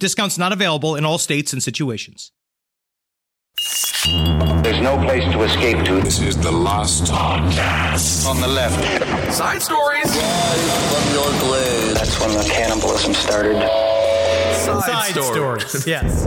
Discounts not available in all states and situations. There's no place to escape to. This is the last podcast. On the left. Side stories. From your glade. That's when the cannibalism started. Side, Side stories. stories. Yes.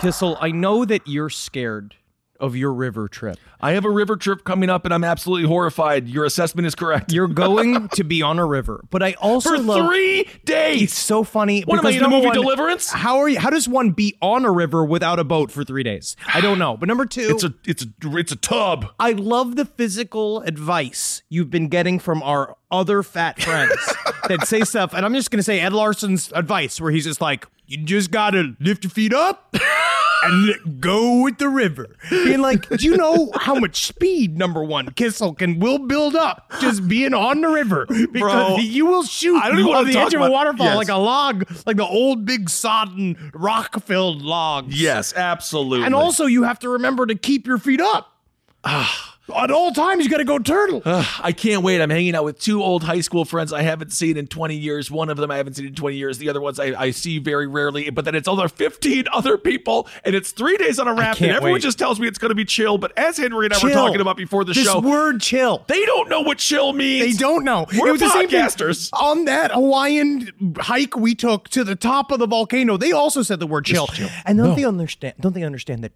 Kissel, I know that you're scared of your river trip. I have a river trip coming up and I'm absolutely horrified. Your assessment is correct. You're going to be on a river, but I also For love three days. It's so funny. What am I in the movie one, Deliverance? How are you? How does one be on a river without a boat for three days? I don't know. But number two, It's a it's a it's a tub. I love the physical advice you've been getting from our other fat friends that say stuff. And I'm just going to say Ed Larson's advice, where he's just like, you just got to lift your feet up and let go with the river. Being like, do you know how much speed, number one, Kissel can will build up just being on the river? Because Bro, you will shoot I don't even on the edge of a waterfall yes. like a log, like the old big sodden rock filled logs. Yes, absolutely. And also, you have to remember to keep your feet up. Ah. At all times, you got to go turtle. I can't wait. I'm hanging out with two old high school friends I haven't seen in 20 years. One of them I haven't seen in 20 years. The other ones I, I see very rarely. But then it's other 15 other people, and it's three days on a raft, and everyone wait. just tells me it's going to be chill. But as Henry and I were talking about before the show, this show, word chill. they don't know what chill means. They don't know. We're it was the same thing podcasters. on that Hawaiian hike we took to the top of the volcano. They also said the word chill. And don't they understand? Don't they understand that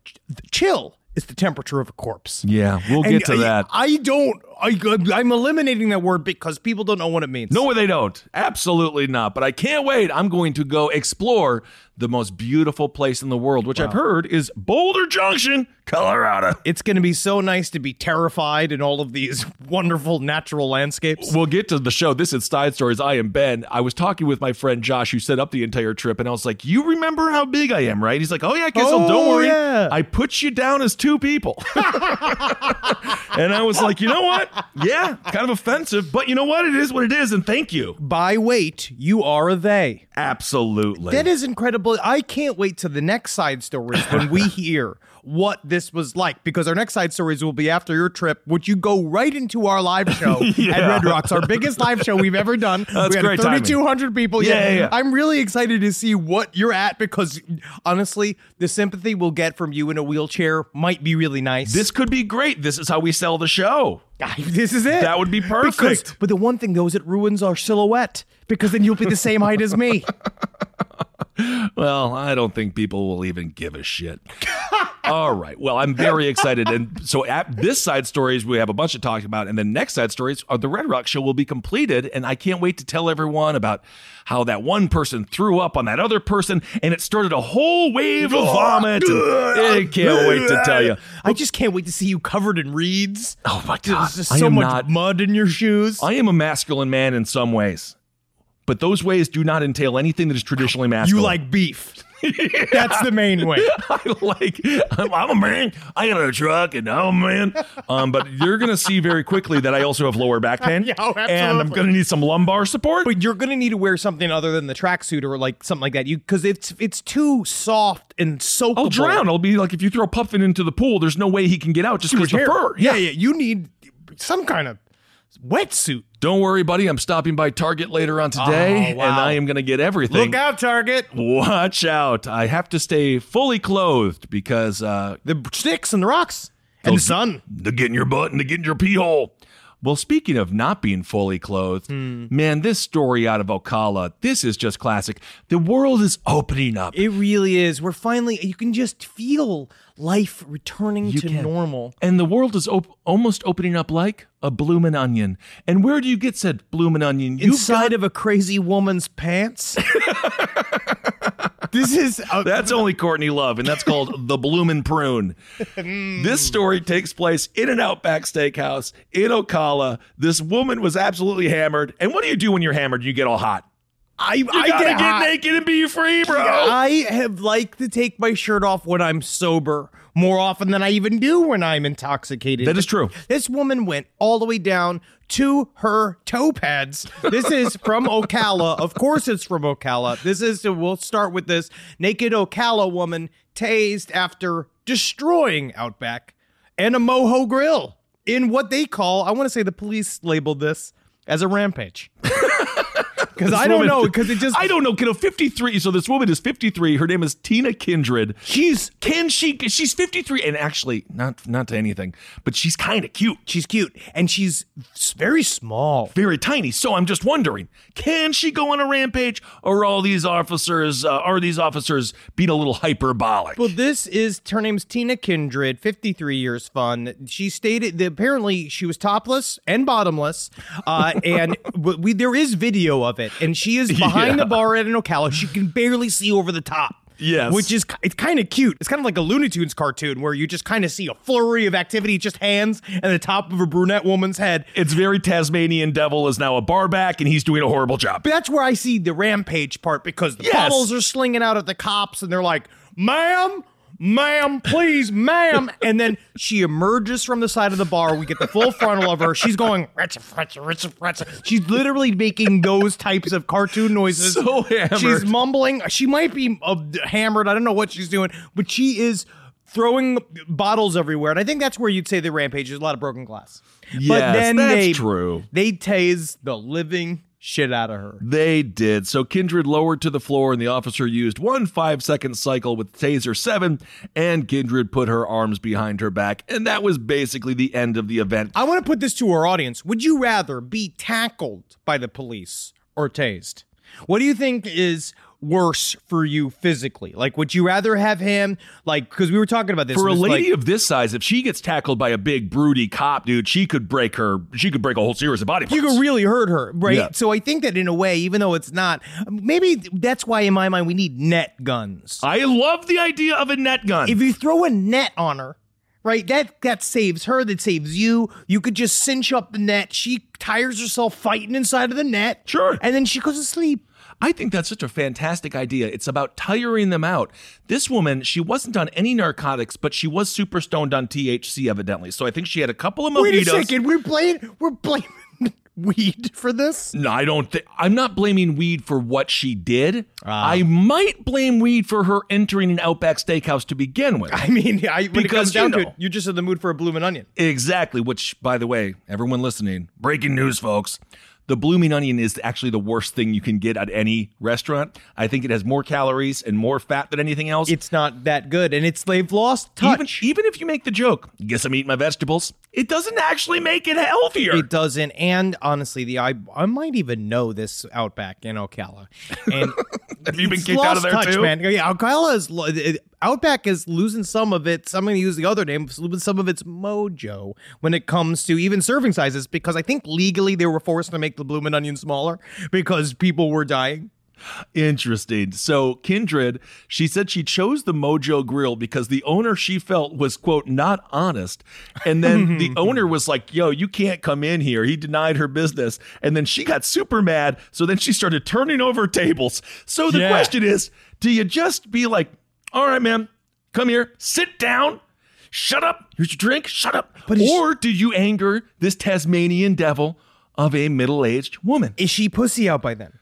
chill is the temperature of a corpse? Yeah, we'll And get to I- that. I don't. I, I'm eliminating that word because people don't know what it means. No, they don't. Absolutely not. But I can't wait. I'm going to go explore the most beautiful place in the world, which I've heard is Boulder Junction, Colorado. It's going to be so nice to be terrified in all of these wonderful natural landscapes. We'll get to the show. This is Side Stories. I am Ben. I was talking with my friend Josh, who set up the entire trip, and I was like, You remember how big I am, right? He's like, Oh, yeah, Kissel, Oh, don't worry. yeah. I put you down as two people. and I was like, You know what? Yeah, kind of offensive, but you know what? It is what it is, and thank you. By weight, you are a they. Absolutely. That is incredible. I can't wait to the next side stories when we hear what this was like because our next side stories will be after your trip, which you go right into our live show at Red Rocks, our biggest live show we've ever done. That's we had great timing. 3,200 people. Yeah, yeah, yeah. I'm really excited to see what you're at because honestly, the sympathy we'll get from you in a wheelchair might be really nice. this could be great. This is how we sell the show. this is it. That would be Because- perfect. but the one thing though is it ruins our silhouette because then you'll be the same height as me. Well, I don't think people will even give a shit. All right. Well, I'm very excited. And so at this side stories, we have a bunch to talk about. And the next side stories, uh, the Red Rock show will be completed. And I can't wait to tell everyone about how that one person threw up on that other person and it started a whole wave of vomit. And I can't wait to tell you. I just can't wait to see you covered in reeds. Oh my God. There's just so much not- mud in your shoes. I am a masculine man in some ways, but those ways do not entail anything that is traditionally masculine. you like beef. That's the main way. I like I'm, I'm a man. I got a truck and I'm a man. Um, but you're gonna see very quickly that I also have lower back pain, Yeah, oh, and I'm gonna need some lumbar support. But you're gonna need to wear something other than the tracksuit or like something like that. You because it's it's too soft and soakable. I'll drown. I'll be like if you throw Puffin into the pool, there's no way he can get out just because the fur. Yeah, yeah. You need some kind of wetsuit. Don't worry, buddy. I'm stopping by Target later on today, Oh, wow. and I am gonna get everything. Look out, Target. Watch out! I have to stay fully clothed because uh, The sticks and the rocks and the sun. to get in your butt and to get in your pee hole. Well, speaking of not being fully clothed, Hmm. man, this story out of Ocala, this is just classic. The world is opening up. It really is. We're finally, you can just feel life returning You to can. normal. And the world is op- almost opening up like a bloomin' onion. And where do you get said bloomin' onion? You've Inside got- of a crazy woman's pants. this is a, That's only Courtney Love, and that's called The Bloomin' Prune. Hmm. this story takes place in an Outback Steakhouse in Ocala. This woman was absolutely hammered. And what do you do when you're hammered? You get all hot. I, You I gotta get naked and be free, bro. I have like to take my shirt off when I'm sober more often than I even do when I'm intoxicated. That is true. This woman went all the way down to her toe pads. This is from Ocala. Of course, it's from Ocala. This is, we'll start with this naked Ocala woman tased after destroying Outback and a Moho grill in what they call, I want to say the police labeled this as a rampage. Because I don't woman- know, because it just. I don't know. Can a 53? So this woman is 53. Her name is Tina Kindred. She's Can she? She's 53, and actually, not not to anything, but she's kind of cute, she's cute and she's very small. very tiny. So I'm just wondering, can she go on a rampage, or are all these officers uh, are these officers being a little hyperbolic? Well, this is her name's Tina Kindred, 53 years fun. She stated that apparently she was topless and bottomless, uh, and we there is video of it, and she is behind Yeah. the bar at an Ocala. She can barely see over the top. Yes. which is it's kind of cute. It's kind of like a Looney Tunes cartoon where you just kind of see a flurry of activity, just hands and the top of a brunette woman's head. it's very Tasmanian Devil is now a barback, and he's doing a horrible job. But that's where I see the rampage part because the Yes. bottles are slinging out at the cops and they're like, ma'am, ma'am, please, ma'am. And then she emerges from the side of the bar. We get the full frontal of her. She's going, "Retcha, retcha, retcha, retcha." she's literally making those types of cartoon noises. So hammered. She's mumbling. She might be uh, hammered. I don't know what she's doing, but she is throwing bottles everywhere. And I think that's where you'd say the rampage is a lot of broken glass. but Yes, then that's they, true. They tase the living shit out of her. They did. So Kindred lowered to the floor, and the officer used one five second cycle with Taser 7, and Kindred put her arms behind her back. And that was basically the end of the event. I want to put this to our audience. Would you rather be tackled by the police or tased? What do you think is worse for you physically? Like, would you rather have him, like, because we were talking about this. For a lady like- of this size, if she gets tackled by a big, broody cop, dude, she could break her. She could break a whole series of body parts. you could really hurt her, right? Yeah. So I think that in a way, even though it's not, maybe that's why in my mind we need net guns. I love the idea of a net gun. if you throw a net on her, right, that that saves her, that saves you. You could just cinch up the net. She tires herself fighting inside of the net. Sure. And then she goes to sleep. I think that's such a fantastic idea. It's about tiring them out. This woman, she wasn't on any narcotics, but she was super stoned on THC, evidently. So I think she had a couple of mojitos. Wait a second, we're playing we're blaming weed for this? No, I don't think I'm not blaming weed for what she did. Ah. I might blame weed for her entering an Outback Steakhouse to begin with. I mean, I, when it Because, comes down you to it, you're just in the mood for a bloomin' onion. exactly, which by the way, everyone listening, breaking news folks. The blooming onion is actually the worst thing you can get at any restaurant. I think it has more calories and more fat than anything else. It's not that good, and it's they've lost touch. Even, even if you make the joke, guess I'm eating my vegetables, it doesn't actually make it healthier. It doesn't, and honestly, the I I might even know this Outback in Ocala, and Have you been kicked out of there touch, too? man. Yeah, Ocala is Outback is losing some of its. I'm going to use the other name, losing some of its mojo when it comes to even serving sizes because I think legally they were forced to make the bloomin' onion smaller because people were dying. Interesting. So, Kindred, she said she chose the Mojo Grill because the owner she felt was, quote, not honest. And then the owner was like, yo, you can't come in here. He denied her business. And then she got super mad. So then she started turning over tables. So the Yeah. question is do you just be like, all right, man, come here, sit down, shut up, here's your drink, shut up? or do you anger this Tasmanian devil of a middle aged woman? Is she pussy out by then?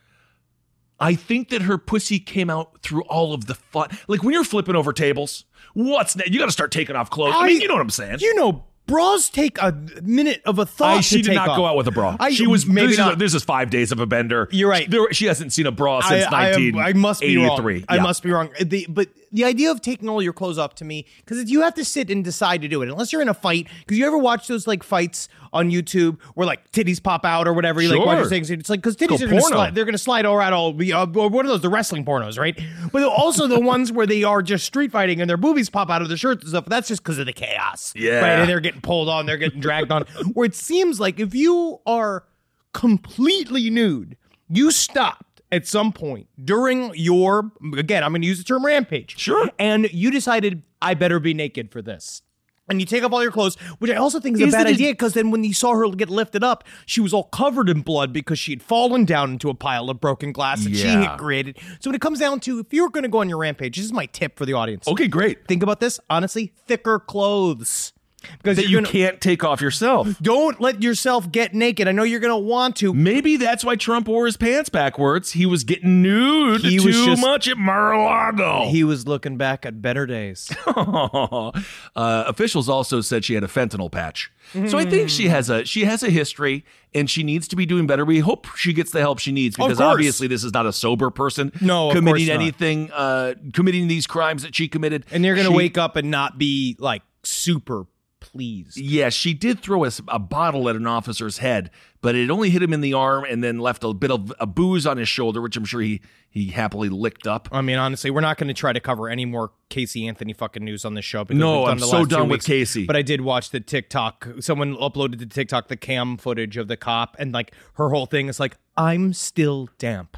I think that her pussy came out through all of the fun. Like when you're flipping over tables, what's ne- you got to start taking off clothes. I, mean, you know what I'm saying. You know, bras take a minute of a thought. I, she did not off. go out with a bra. I, she was maybe this not. Is, this is five days of a bender. You're right. There, she hasn't seen a bra since I, I, am- 1983. I must be wrong. I must be wrong. The, but the idea of taking all your clothes off to me because you have to sit and decide to do it unless you're in a fight. Because you ever watch those like fights on YouTube where like titties pop out or whatever? You like watch Sure. things. It's like because titties Go are gonna porno. slide, they're gonna slide all right. All be uh, what are those? The wrestling pornos, right? But also the ones where they are just street fighting and their boobies pop out of their shirts and stuff. That's just because of the chaos, Yeah. Right, and they're getting pulled on, they're getting dragged on. Where it seems like if you are completely nude, you stopped at some point during your again, I'm gonna use the term rampage. Sure. And you decided I better be naked for this. And you take off all your clothes, which I also think is, Is a bad idea because then when you saw her get lifted up, she was all covered in blood because she had fallen down into a pile of broken glass that she Yeah. had created. So when it comes down to if you're going to go on your rampage, this is my tip for the audience. Okay, great. Think about this honestly, thicker clothes. Because That you're gonna, can't take off yourself. don't let yourself get naked. I know you're going to want to, Maybe that's why Trump wore his pants backwards. He was getting nude He too was just- much at Mar-a-Lago. He was looking back at better days. uh, officials also said she had a fentanyl patch. So I think she has a she has a history and she needs to be doing better. We hope she gets the help she needs because obviously this is not a sober person No, committing anything uh committing these crimes that she committed. And they're going to wake up and not be like super pleased. Yeah, she did throw a bottle at an officer's head, but it only hit him in the arm and then left a bit of a booze on his shoulder, which I'm sure he he happily licked up. I mean, honestly, we're not going to try to cover any more Casey Anthony fucking news on this show. Because No, I'm so done with weeks. Casey. But I did watch the TikTok. Someone uploaded to TikTok the cam footage of the cop, and like her whole thing is like, "I'm still damp."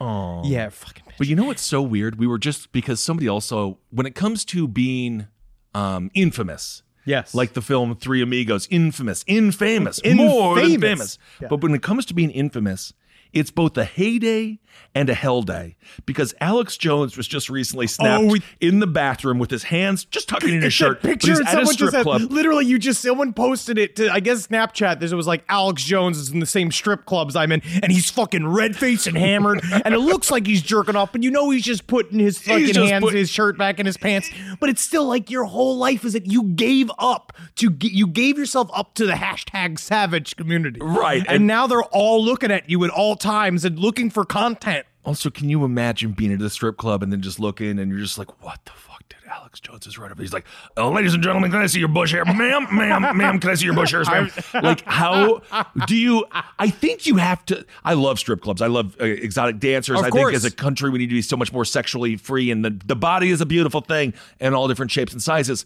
Oh, yeah, fucking. Bitch. But you know what's so weird? We were just because somebody also, when it comes to being um, infamous, Yes, like the film Three Amigos, infamous, infamous, Infamous. more than famous. Yeah. But when it comes to being infamous, it's both a heyday and a hell day because Alex Jones was just recently oh, snapped Oh, we- in the bathroom with his hands just tucking in his shirt. picture he's and at a someone strip just club. said, literally, you just someone posted it to I guess Snapchat. This was like Alex Jones is in the same strip clubs I'm in, and he's fucking red faced and hammered, and it looks like he's jerking off, but you know he's just putting his fucking hands, put- his shirt back in his pants. But it's still like your whole life is that you gave up to you gave yourself up to the hashtag savage community, Right, And, and- now they're all looking at you at all times and looking for content. Also, can you imagine being at a strip club and then just looking and you're just like, what the fuck did Alex Jones is right over? He's like, oh, ladies and gentlemen, can I see your bush hair? Ma'am, ma'am, ma'am, can I see your bush hairs, ma'am? like, how do you, I think you have to, I love strip clubs. I love uh, exotic dancers. Of I course. think as a country, we need to be so much more sexually free and the, the body is a beautiful thing in all different shapes and sizes.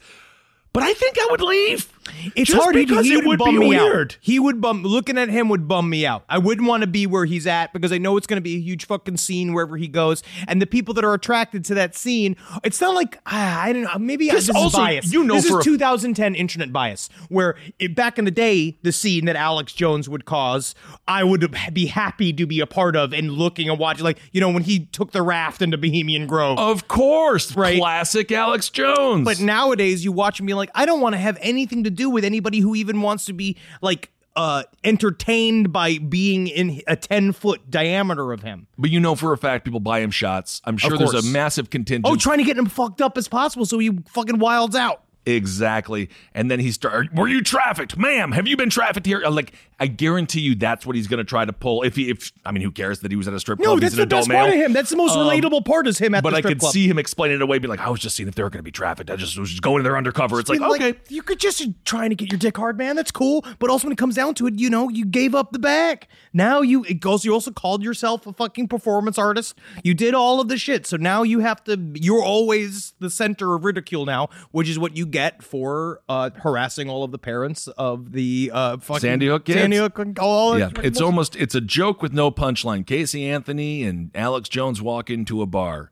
But I think I would leave. It's Just hard because he it would bum be me weird. out. He would bum. Looking at him would bum me out. I wouldn't want to be where he's at because I know it's going to be a huge fucking scene wherever he goes, and the people that are attracted to that scene. It's not like ah, I don't know. Maybe This this, also, is bias. you know this is 2010 internet bias, where it, back in the day, the scene that Alex Jones would cause, I would be happy to be a part of and looking and watching. Like you know when he took the raft into Bohemian Grove. Of course. Right. Classic Alex Jones. But nowadays, you watch me like I don't want to have anything to do with anybody who even wants to be like uh entertained by being in a 10 foot diameter of him. But you know for a fact people buy him shots. I'm sure there's a massive contingent. Oh, trying to get him fucked up as possible so he fucking wilds out. Exactly. And then he start. Were you trafficked, ma'am? Have you been trafficked here? Like I guarantee you, that's what he's going to try to pull. If he, if I mean, who cares that he was at a strip club? No, that's he's the adult best male. part of him. That's the most Um, relatable part is him at. But the I strip could club. see him explaining it away, being like, "I was just seeing if they were going to be trafficked. I just was just going there undercover." It's like, Being okay, you could just trying to get your dick hard, man. That's cool. But also when it comes down to it, you know, you gave up the bag. Now you it goes. You also called yourself a fucking performance artist. You did all of the shit. So now you have to. You're always the center of ridicule now, which is what you get for uh, harassing all of the parents of the uh, fucking Sandy Hook kids? Sandy Hook. All yeah, it's almost it's a joke with no punchline. Casey Anthony and Alex Jones walk into a bar,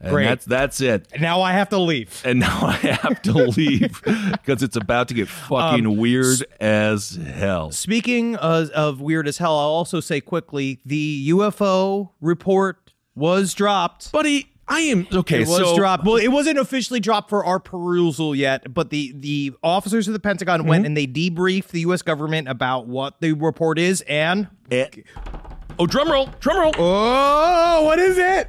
and Great. that's that's it. Now I have to leave. and now I have to leave because it's about to get fucking Um, weird as hell. Speaking of, of weird as hell, I'll also say quickly the UFO report was dropped. Buddy, I am okay. It was so dropped. Well, it wasn't officially dropped for our perusal yet, but the the officers of the Pentagon Mm-hmm. went and they debriefed the U.S. government about what the report is, and Eh. oh, drum roll, drum roll. oh, what is it?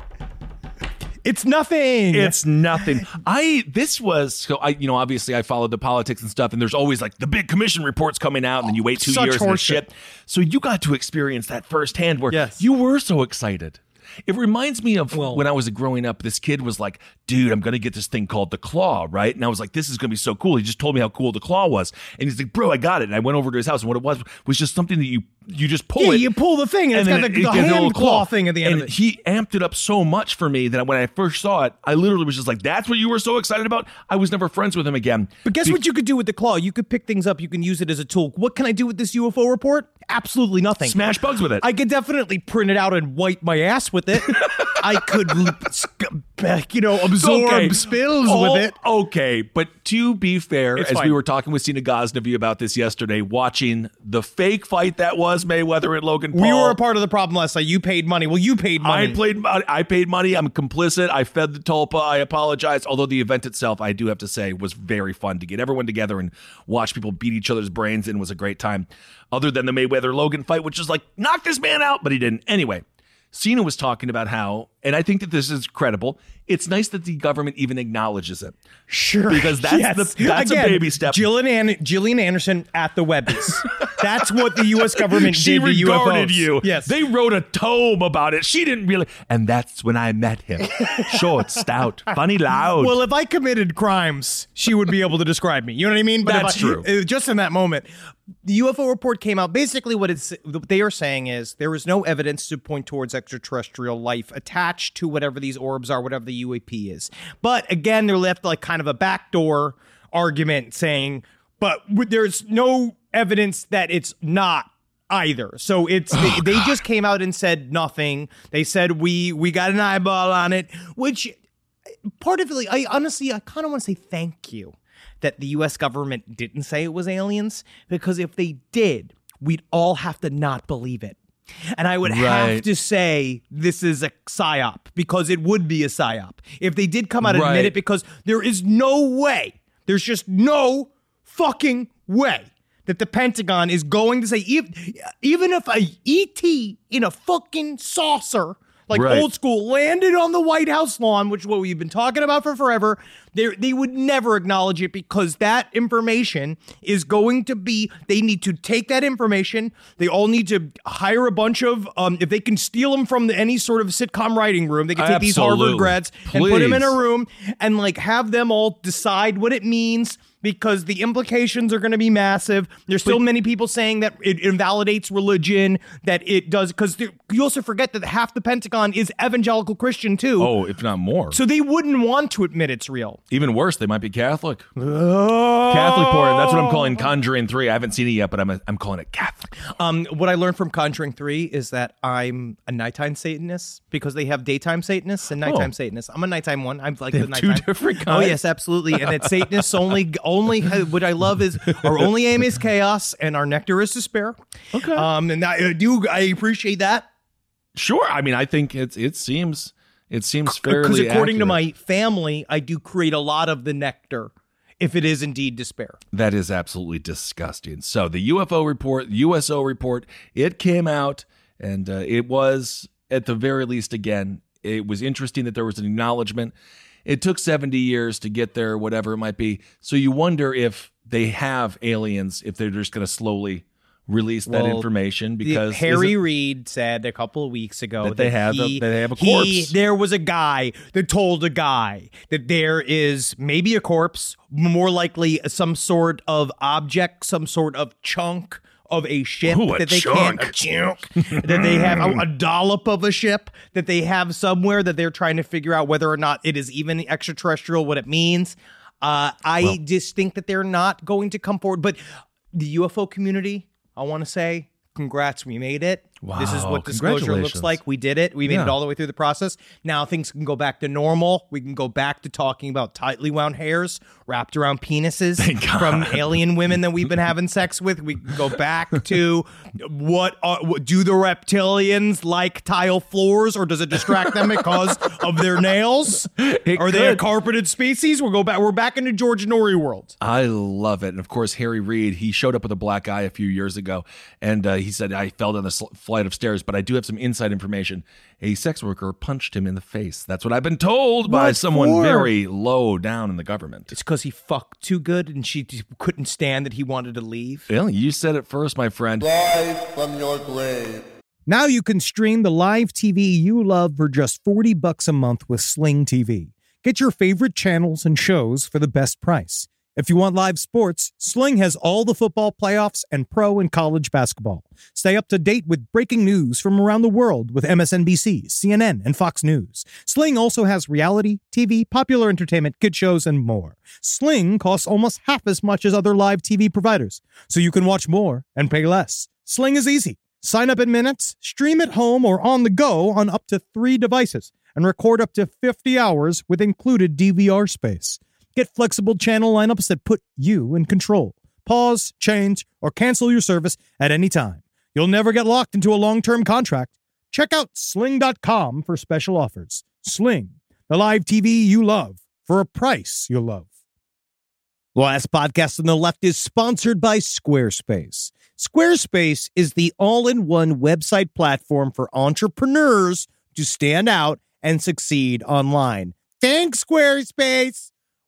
It's nothing. It's nothing. I this was so I you know obviously I followed the politics and stuff and there's always like the big commission reports coming out and then you wait two Such years and shit. So you got to experience that firsthand where Yes. you were so excited. It reminds me of when I was growing up. This kid was like, "Dude, I'm gonna get this thing called the Claw, right?" And I was like, "This is gonna be so cool." He just told me how cool the Claw was, and he's like, "Bro, I got it." And I went over to his house, and what it was was just something that you you just pull Yeah, it. you pull the thing, and, it's then got the, it the hand little claw thing at the end and of it. he amped it up so much for me that when I first saw it, I literally was just like, "That's what you were so excited about." I was never friends with him again. But guess Be- what you could do with the claw? You could pick things up. You can use it as a tool. What can I do with this UFO report? Absolutely nothing. Smash bugs with it. I could definitely print it out and wipe my ass with it. I could, you know, absorb spills Oh, with it. Okay, but to be fair, It's as we were talking with Cena Ghaznavi about this yesterday, watching the fake fight that was Mayweather and Logan Paul. We were a part of the problem last night. You paid money. Well, you paid money. I played. I paid money. I'm complicit. I fed the tulpa. I apologize. Although the event itself, I do have to say, was very fun to get everyone together and watch people beat each other's brains in was a great time. Other than the Mayweather Logan fight, which is like knock this man out, but he didn't. Anyway, Cena was talking about how, and I think that this is credible. It's nice that the government even acknowledges it. Sure, Because that's the- that's a baby step. Jillian, An- Gillian Anderson at the Webbies. that's what the U.S. government She did to regarded UFOs. you. Yes, They wrote a tome about it. She didn't really. And that's when I met him. Short, stout, funny, loud. Well, if I committed crimes, she would be able to describe me. You know what I mean? But That's I- true. uh, Just in that moment, the UFO report came out. Basically, what it's what they are saying is there is no evidence to point towards extraterrestrial life attached to whatever these orbs are, whatever the UAP is. But again, they're left like kind of a backdoor argument saying, but there's no evidence that it's not either. So it's they, oh, they just came out and said nothing. They said we we got an eyeball on it, which part of it, I honestly, I kind of want to say thank you that the U.S. government didn't say it was aliens because if they did, we'd all have to not believe it. And I would have to say this is a psyop because it would be a psyop. If they did come out and admit it because there is no way, there's just no fucking way that the Pentagon is going to say even, even if a ET in a fucking saucer like Right. old school landed on the White House lawn, which is what we've been talking about for forever, they they would never acknowledge it because that information is going to be. They need to take that information. They all need to hire a bunch of. Um, if they can steal them from the, any sort of sitcom writing room, they can take these Harvard Absolutely. grads and put them in a room and like have them all decide what it means. Because the implications are going to be massive. There's still many people saying that it invalidates religion, that it does. Because you also forget that half the Pentagon is evangelical Christian too. oh, if not more. So they wouldn't want to admit it's real. Even worse, they might be Catholic. Catholic porn. That's what I'm calling Conjuring 3. I haven't seen it yet, but I'm, I'm calling it Catholic. Um, what I learned from Conjuring 3 is that I'm a nighttime Satanist because they have daytime Satanists and nighttime Oh. Satanists. I'm a nighttime one. I'm like the have two nighttime. different Oh kinds? yes, absolutely. And that Satanists only only what I love is our only aim is chaos and our nectar is despair. Okay. Um, and I do I appreciate that Sure. I mean, I think it's it seems it seems fairly because according to my family, I do create a lot of the nectar if it is indeed despair. That is absolutely disgusting. So the UFO report, USO report, it came out, and uh, it was at the very least again. It was interesting that there was an acknowledgement. It took seventy years to get there, whatever it might be. So you wonder if they have aliens, if they're just going to slowly release that information because Harry Reid said a couple of weeks ago That they have a- he, that they have a he- corpse. there was a guy that told a guy that there is maybe a corpse, more likely some sort of object, some sort of chunk of a ship Ooh, a that they chunk. can't that they have a, a dollop of a ship that they have somewhere that they're trying to figure out whether or not it is even extraterrestrial, what it means. Uh, I just think that they're not going to come forward, but the UFO community, I want to say, congrats, we made it. This is what disclosure looks like. We did it. We made Yeah. it all the way through the process. Now things can go back to normal. We can go back to talking about tightly wound hairs wrapped around penises from alien women that we've been having sex with. We can go back to what, are, what do the reptilians like tile floors, or does it distract them because of their nails? are they a carpeted species? We'll go back. We're back into George Noory world. I love it. And of course, Harry Reid, he showed up with a black eye a few years ago. And uh, he said, I fell down the sl- flight of stairs, but I do have some inside information. A sex worker punched him in the face. That's what I've been told by someone for? very low down in the government. It's because he fucked too good, and she couldn't stand that he wanted to leave. Well, you said it first, my friend. Rise from your grave. Now you can stream the live TV you love for just 40 bucks a month with Sling TV. Get your favorite channels and shows for the best price. If you want live sports, Sling has all the football playoffs and pro and college basketball. Stay up to date with breaking news from around the world with MSNBC, CNN, and Fox News. Sling also has reality, TV, popular entertainment, kid shows, and more. Sling costs almost half as much as other live TV providers, so you can watch more and pay less. Sling is easy. Sign up in minutes, stream at home or on the go on up to three devices, and record up to 50 hours with included DVR space. Get flexible channel lineups that put you in control. Pause, change, or cancel your service at any time. You'll never get locked into a long term contract. Check out sling.com for special offers. Sling, the live TV you love for a price you'll love. The last podcast on the left is sponsored by Squarespace. Squarespace is the all in one website platform for entrepreneurs to stand out and succeed online. Thanks, Squarespace.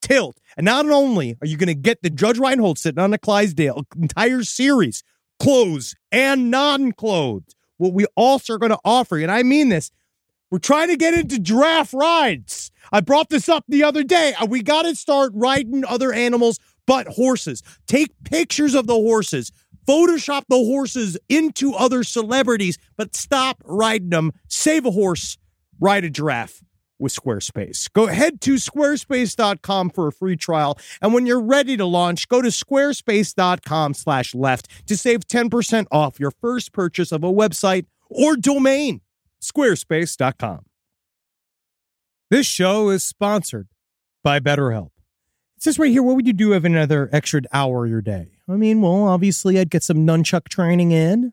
tilt. And not only are you going to get the Judge Reinhold sitting on the Clydesdale entire series, clothes and non-clothes, what we also are going to offer and I mean this, we're trying to get into giraffe rides. I brought this up the other day. We got to start riding other animals but horses. Take pictures of the horses. Photoshop the horses into other celebrities, but stop riding them. Save a horse, ride a giraffe with Squarespace. Go head to squarespace.com for a free trial. And when you're ready to launch, go to squarespace.com slash left to save 10% off your first purchase of a website or domain. Squarespace.com. This show is sponsored by BetterHelp. It says right here, what would you do if another extra hour your day? I mean, well, obviously I'd get some nunchuck training in.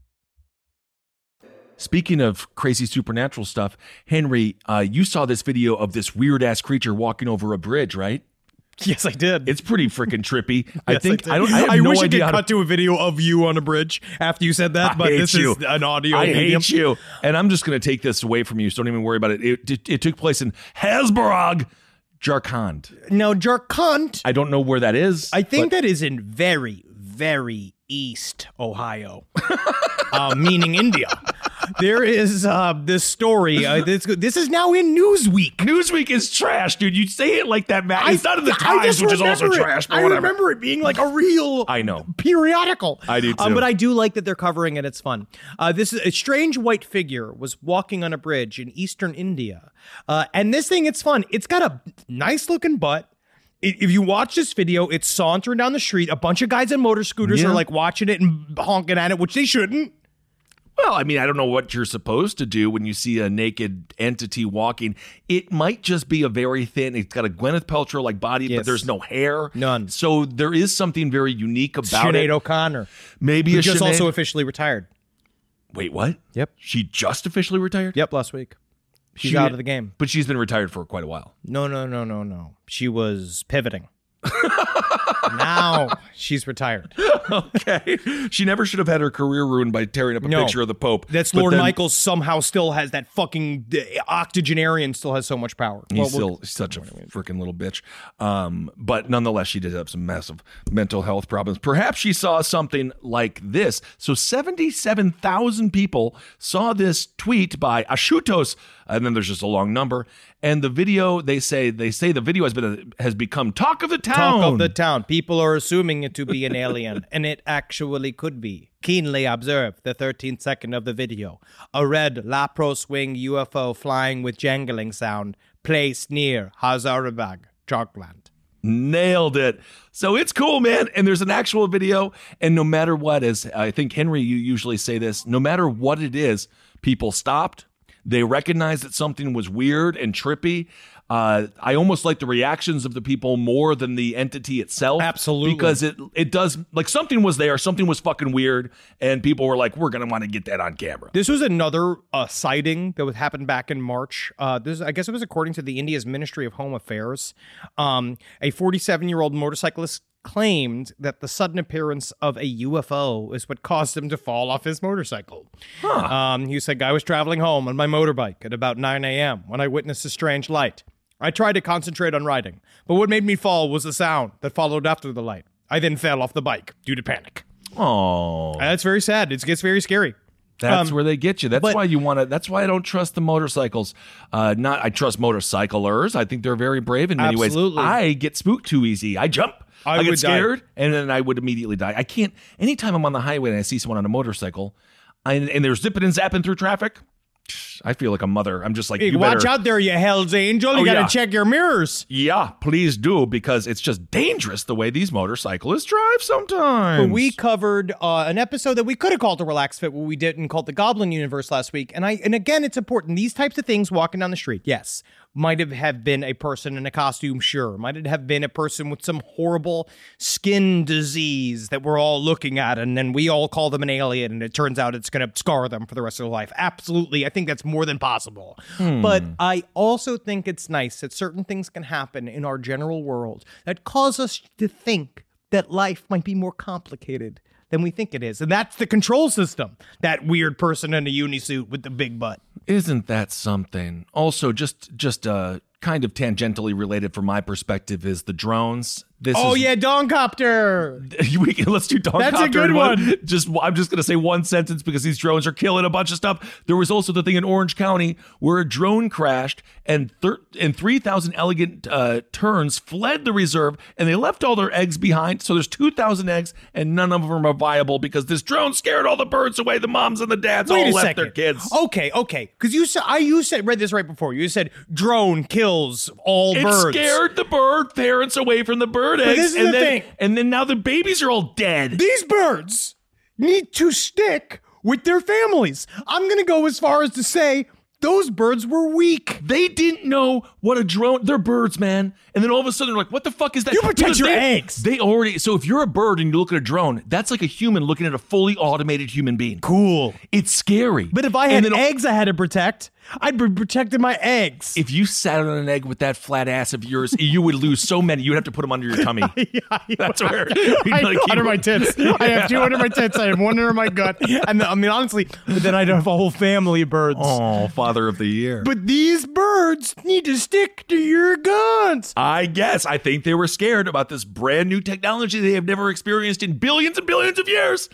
Speaking of crazy supernatural stuff, Henry, uh, you saw this video of this weird ass creature walking over a bridge, right? Yes, I did. It's pretty freaking trippy. I think did. I, don't. I have no wish idea I could cut to a video of you on a bridge after you said that, I but this you. is an audio I medium. hate you, and I'm just going to take this away from you. So don't even worry about it. It, it, it took place in Hezbollah, Jarkand. No, Jarkant. I don't know where that is. I think but that is in very, very east Ohio, uh, meaning India. there is uh, this story. Uh, this this is now in Newsweek. Newsweek is trash, dude. You say it like that, Matt. It's not in the I Times, which is also it. trash, but I whatever. remember it being like a real. I know. periodical. I do Um, too. but I do like that they're covering it. It's fun. Uh, this is a strange white figure was walking on a bridge in eastern India, uh, and this thing it's fun. It's got a nice looking butt. If you watch this video, it's sauntering down the street. A bunch of guys in motor scooters Yeah. are like watching it and honking at it, which they shouldn't. Well, I mean, I don't know what you're supposed to do when you see a naked entity walking. It might just be a very thin. It's got a Gwyneth Paltrow like body, but there's no hair, None. So there is something very unique about Sinead it. O'Connor, Maybe just Sinead- also officially retired. Wait, what? Yep. She just officially retired. Yep, last week. She's She- out of the game. but she's been retired for quite a while. No, no, no, no, no. She was pivoting. now she's retired. Okay, she never should have had her career ruined by tearing up a No. picture of the Pope. That's Lorne Michaels somehow still has that fucking uh, octogenarian still has so much power. He's Well, still we'll- such a freaking little bitch. Um, but nonetheless, she did have some massive mental health problems. Perhaps she saw something like this. So 77,000 people saw this tweet by Ashutos, and then there's just a long number. And the video, they say, they say the video has been has become talk of the town. Talk of the town. People are assuming it to be an alien, and it actually could be. Keenly observe the 13th second of the video. A red Lapro wing UFO flying with jangling sound placed near Hazaribagh, Jharkhand. Nailed it. So it's cool, man. And there's an actual video. And no matter what, as I think Henry, you usually say this, no matter what it is, people stopped. They recognized that something was weird and trippy. Uh, I almost like the reactions of the people more than the entity itself. Absolutely. Because it it does like something was there, something was fucking weird, and people were like, we're gonna want to get that on camera. This was another uh, sighting that would happen back in March. Uh, this, I guess, it was according to the India's Ministry of Home Affairs. Um, a 47-year-old motorcyclist claimed that the sudden appearance of a UFO is what caused him to fall off his motorcycle. Um, he said, "I was traveling home on my motorbike at about 9 a.m. when I witnessed a strange light. I tried to concentrate on riding, but what made me fall was the sound that followed after the light. I then fell off the bike due to panic." Oh, that's very sad. It gets very scary. That's Um, where they get you. That's but- why you want to. That's why I don't trust the motorcycles. Uh, not I trust motorcyclers. I think they're very brave in many Absolutely. ways. I get spooked too easy. I jump. I I, get would die. scared, and then I would immediately die. I can't. Anytime I'm on the highway and I see someone on a motorcycle, I, and they're zipping and zapping through traffic, I feel like a mother. I'm just like, Hey, watch better, out there, you Hell's Angel. You Oh, got to yeah. check your mirrors. Yeah, please do because it's just dangerous the way these motorcyclists drive sometimes. But we covered uh, an episode that we could have called the Relax Fit, what we didn't call the Goblin Universe last week. And I and again, it's important. These types of things walking down the street, yes, might have, have been a person in a costume, sure. Might it have been a person with some horrible skin disease that we're all looking at, and then we all call them an alien, and it turns out it's going to scar them for the rest of their life. Absolutely, I think that's more than possible. Hmm. But I also think it's nice that certain things can happen in our general world that cause us to think that life might be more complicated than we think it is. And that's the control system. That weird person in a unisuit with the big butt. Isn't that something? Also, just just uh, kind of tangentially related from my perspective is the drones. This Oh is, yeah, Dongcopter. we can, let's do dog That's a good one. Just I'm just gonna say one sentence because these drones are killing a bunch of stuff. There was also the thing in Orange County where a drone crashed and thir- and three thousand elegant uh, terns fled the reserve and they left all their eggs behind. So there's two thousand eggs and none of them are viable because this drone scared all the birds away. The moms and the dads Wait all left second. their kids. Okay, okay. Because you said I you said read this right before. You said drone kills all birds. It birds. scared the bird parents away from the bird eggs, this is and the then thing. and then now the babies are all dead. These birds need to stick with their families. I'm gonna go as far as to say those birds were weak. They didn't know what a drone. They're birds, man. And then all of a sudden, they're like, "What the fuck is that?" You protect Because your they, eggs. They already. So if you're a bird and you look at a drone, that's like a human looking at a fully automated human being. Cool. It's scary. But if I And had then- eggs I had to protect, I'd be protecting my eggs. if you sat on an egg with that flat ass of yours, you would lose so many. You'd have to put them under your tummy. yeah, That's where I under my tits. I have two under my tits. I have one under my gut. And I mean, honestly, but then I'd have a whole family of birds. Oh, father of the year. But these birds need to stick to your guns. I guess. I think they were scared about this brand new technology they have never experienced in billions and billions of years.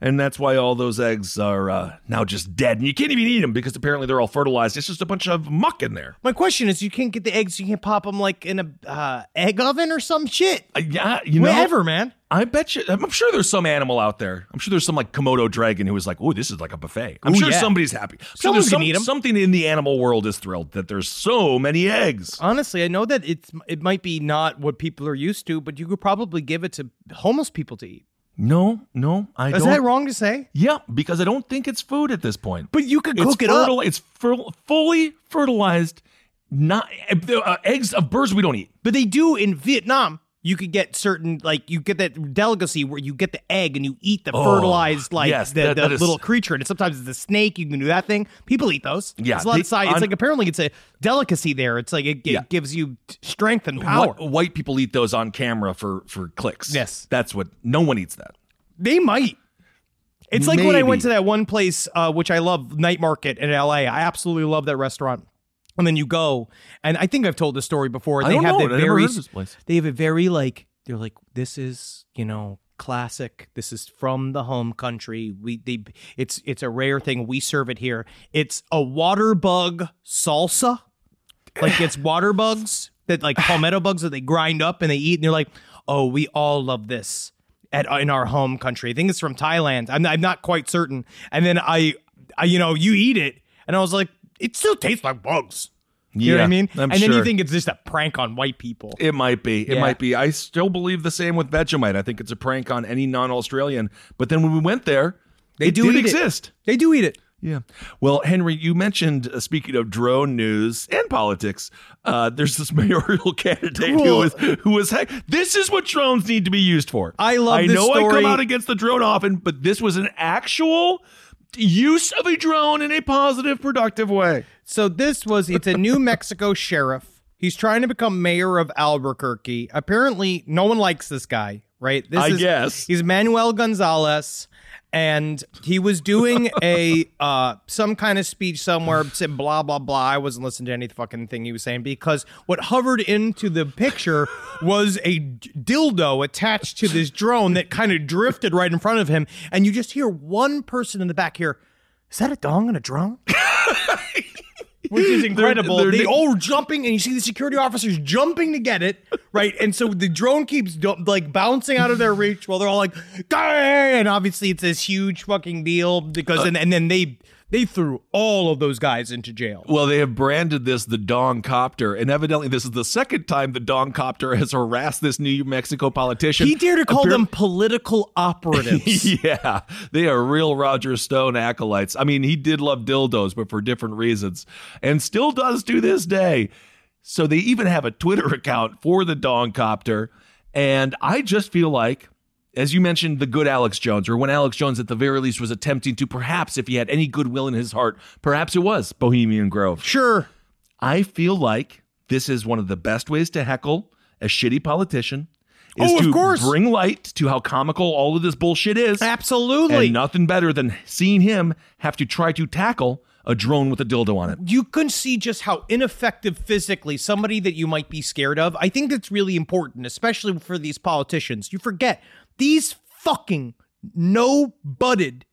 And that's why all those eggs are uh, now just dead. And you can't even eat them because apparently they're all fertilized. It's just a bunch of muck in there. My question is, you can't get the eggs. You can't pop them like in a uh, egg oven or some shit. Uh, yeah, you know. Whatever, man. I bet you. I'm sure there's some animal out there. I'm sure there's some like Komodo dragon who is like, "Oh, this is like a buffet." I'm Ooh, sure yeah. somebody's happy. I'm sure Someone there's can some, something in the animal world is thrilled that there's so many eggs. Honestly, I know that it's it might be not what people are used to, but you could probably give it to homeless people to eat. No, no, I Is don't. Is that wrong to say? Yeah, because I don't think it's food at this point. But you could it's cook it up. It's fer- fully fertilized. Not uh, eggs of birds we don't eat. But they do in Vietnam. You could get certain like you get that delicacy where you get the egg and you eat the fertilized like Oh, yes, the, that- the that is- little creature. And sometimes it's a snake. You can do that thing. People eat those. Yeah, it's a lot they- of side. It's like apparently it's a delicacy there. It's like it, it Yeah. gives you strength and power. Wh- white people eat those on camera for for clicks. Yes. that's what. No one eats that. They might. It's like when I went to that one place, uh, which I love, Night Market in LA. I absolutely love that restaurant. And then you go, and I think I've told this story before. They have know that. I never very, heard this place. they have a very like they're like this is you know classic. This is from the home country. We they it's it's a rare thing. We serve it here. It's a water bug salsa. Like it's water bugs that like palmetto bugs that they grind up and they eat, and they're like, oh, we all love this at in our home country. I think it's from Thailand. I'm I'm not quite certain. And then I, I you know you eat it, and I was like, it still tastes like bugs. You know what I mean? I'm and then you think it's just a prank on white people. It might be. It Yeah. might be. I still believe the same with Vegemite. I think it's a prank on any non-Australian. But then when we went there, They it do did eat it. exist. They do eat it. Yeah. Well, Henry, you mentioned uh, speaking of drone news and politics. Uh, there's this mayoral candidate who was who was heck. This is what drones need to be used for. I love I this know I story. come out against the drone often, but this was an actual use of a drone in a positive, productive way. So this was it's a New Mexico sheriff. He's trying to become mayor of Albuquerque. Apparently, no one likes this guy, right? This I is, guess. he's Manuel Gonzales, and he was doing a uh some kind of speech somewhere, said blah blah blah. I wasn't listening to any fucking thing he was saying because what hovered into the picture was a dildo attached to this drone that kind of drifted right in front of him, and you just hear one person in the back here. Is that a dong on a drone? which is incredible. they're- they all jumping, and you see the security officers jumping to get it right, and so the drone keeps like bouncing out of their reach while they're all like, "Gah!" and obviously it's this huge fucking deal because, uh, and, and then they they threw all of those guys into jail. Well, they have branded this the Dong Copter, and evidently this is the second time the Dong Copter has harassed this New Mexico politician. He dared to call Appar- them political operatives. yeah, they are real Roger Stone acolytes. I mean, he did love dildos, but for different reasons, and still does to this day. So they even have a Twitter account for the Dong Copter, and I just feel like. As you mentioned, the good Alex Jones, or when Alex Jones at the very least was attempting to, perhaps if he had any goodwill in his heart, perhaps it was Bohemian Grove. sure. I feel like this is one of the best ways to heckle a shitty politician. Is Oh, of to course. bring light to how comical all of this bullshit is. Absolutely. And nothing better than seeing him have to try to tackle a drone with a dildo on it. you can see just how ineffective physically somebody that you might be scared of. I think that's really important, especially for these politicians. You forget these fucking no butted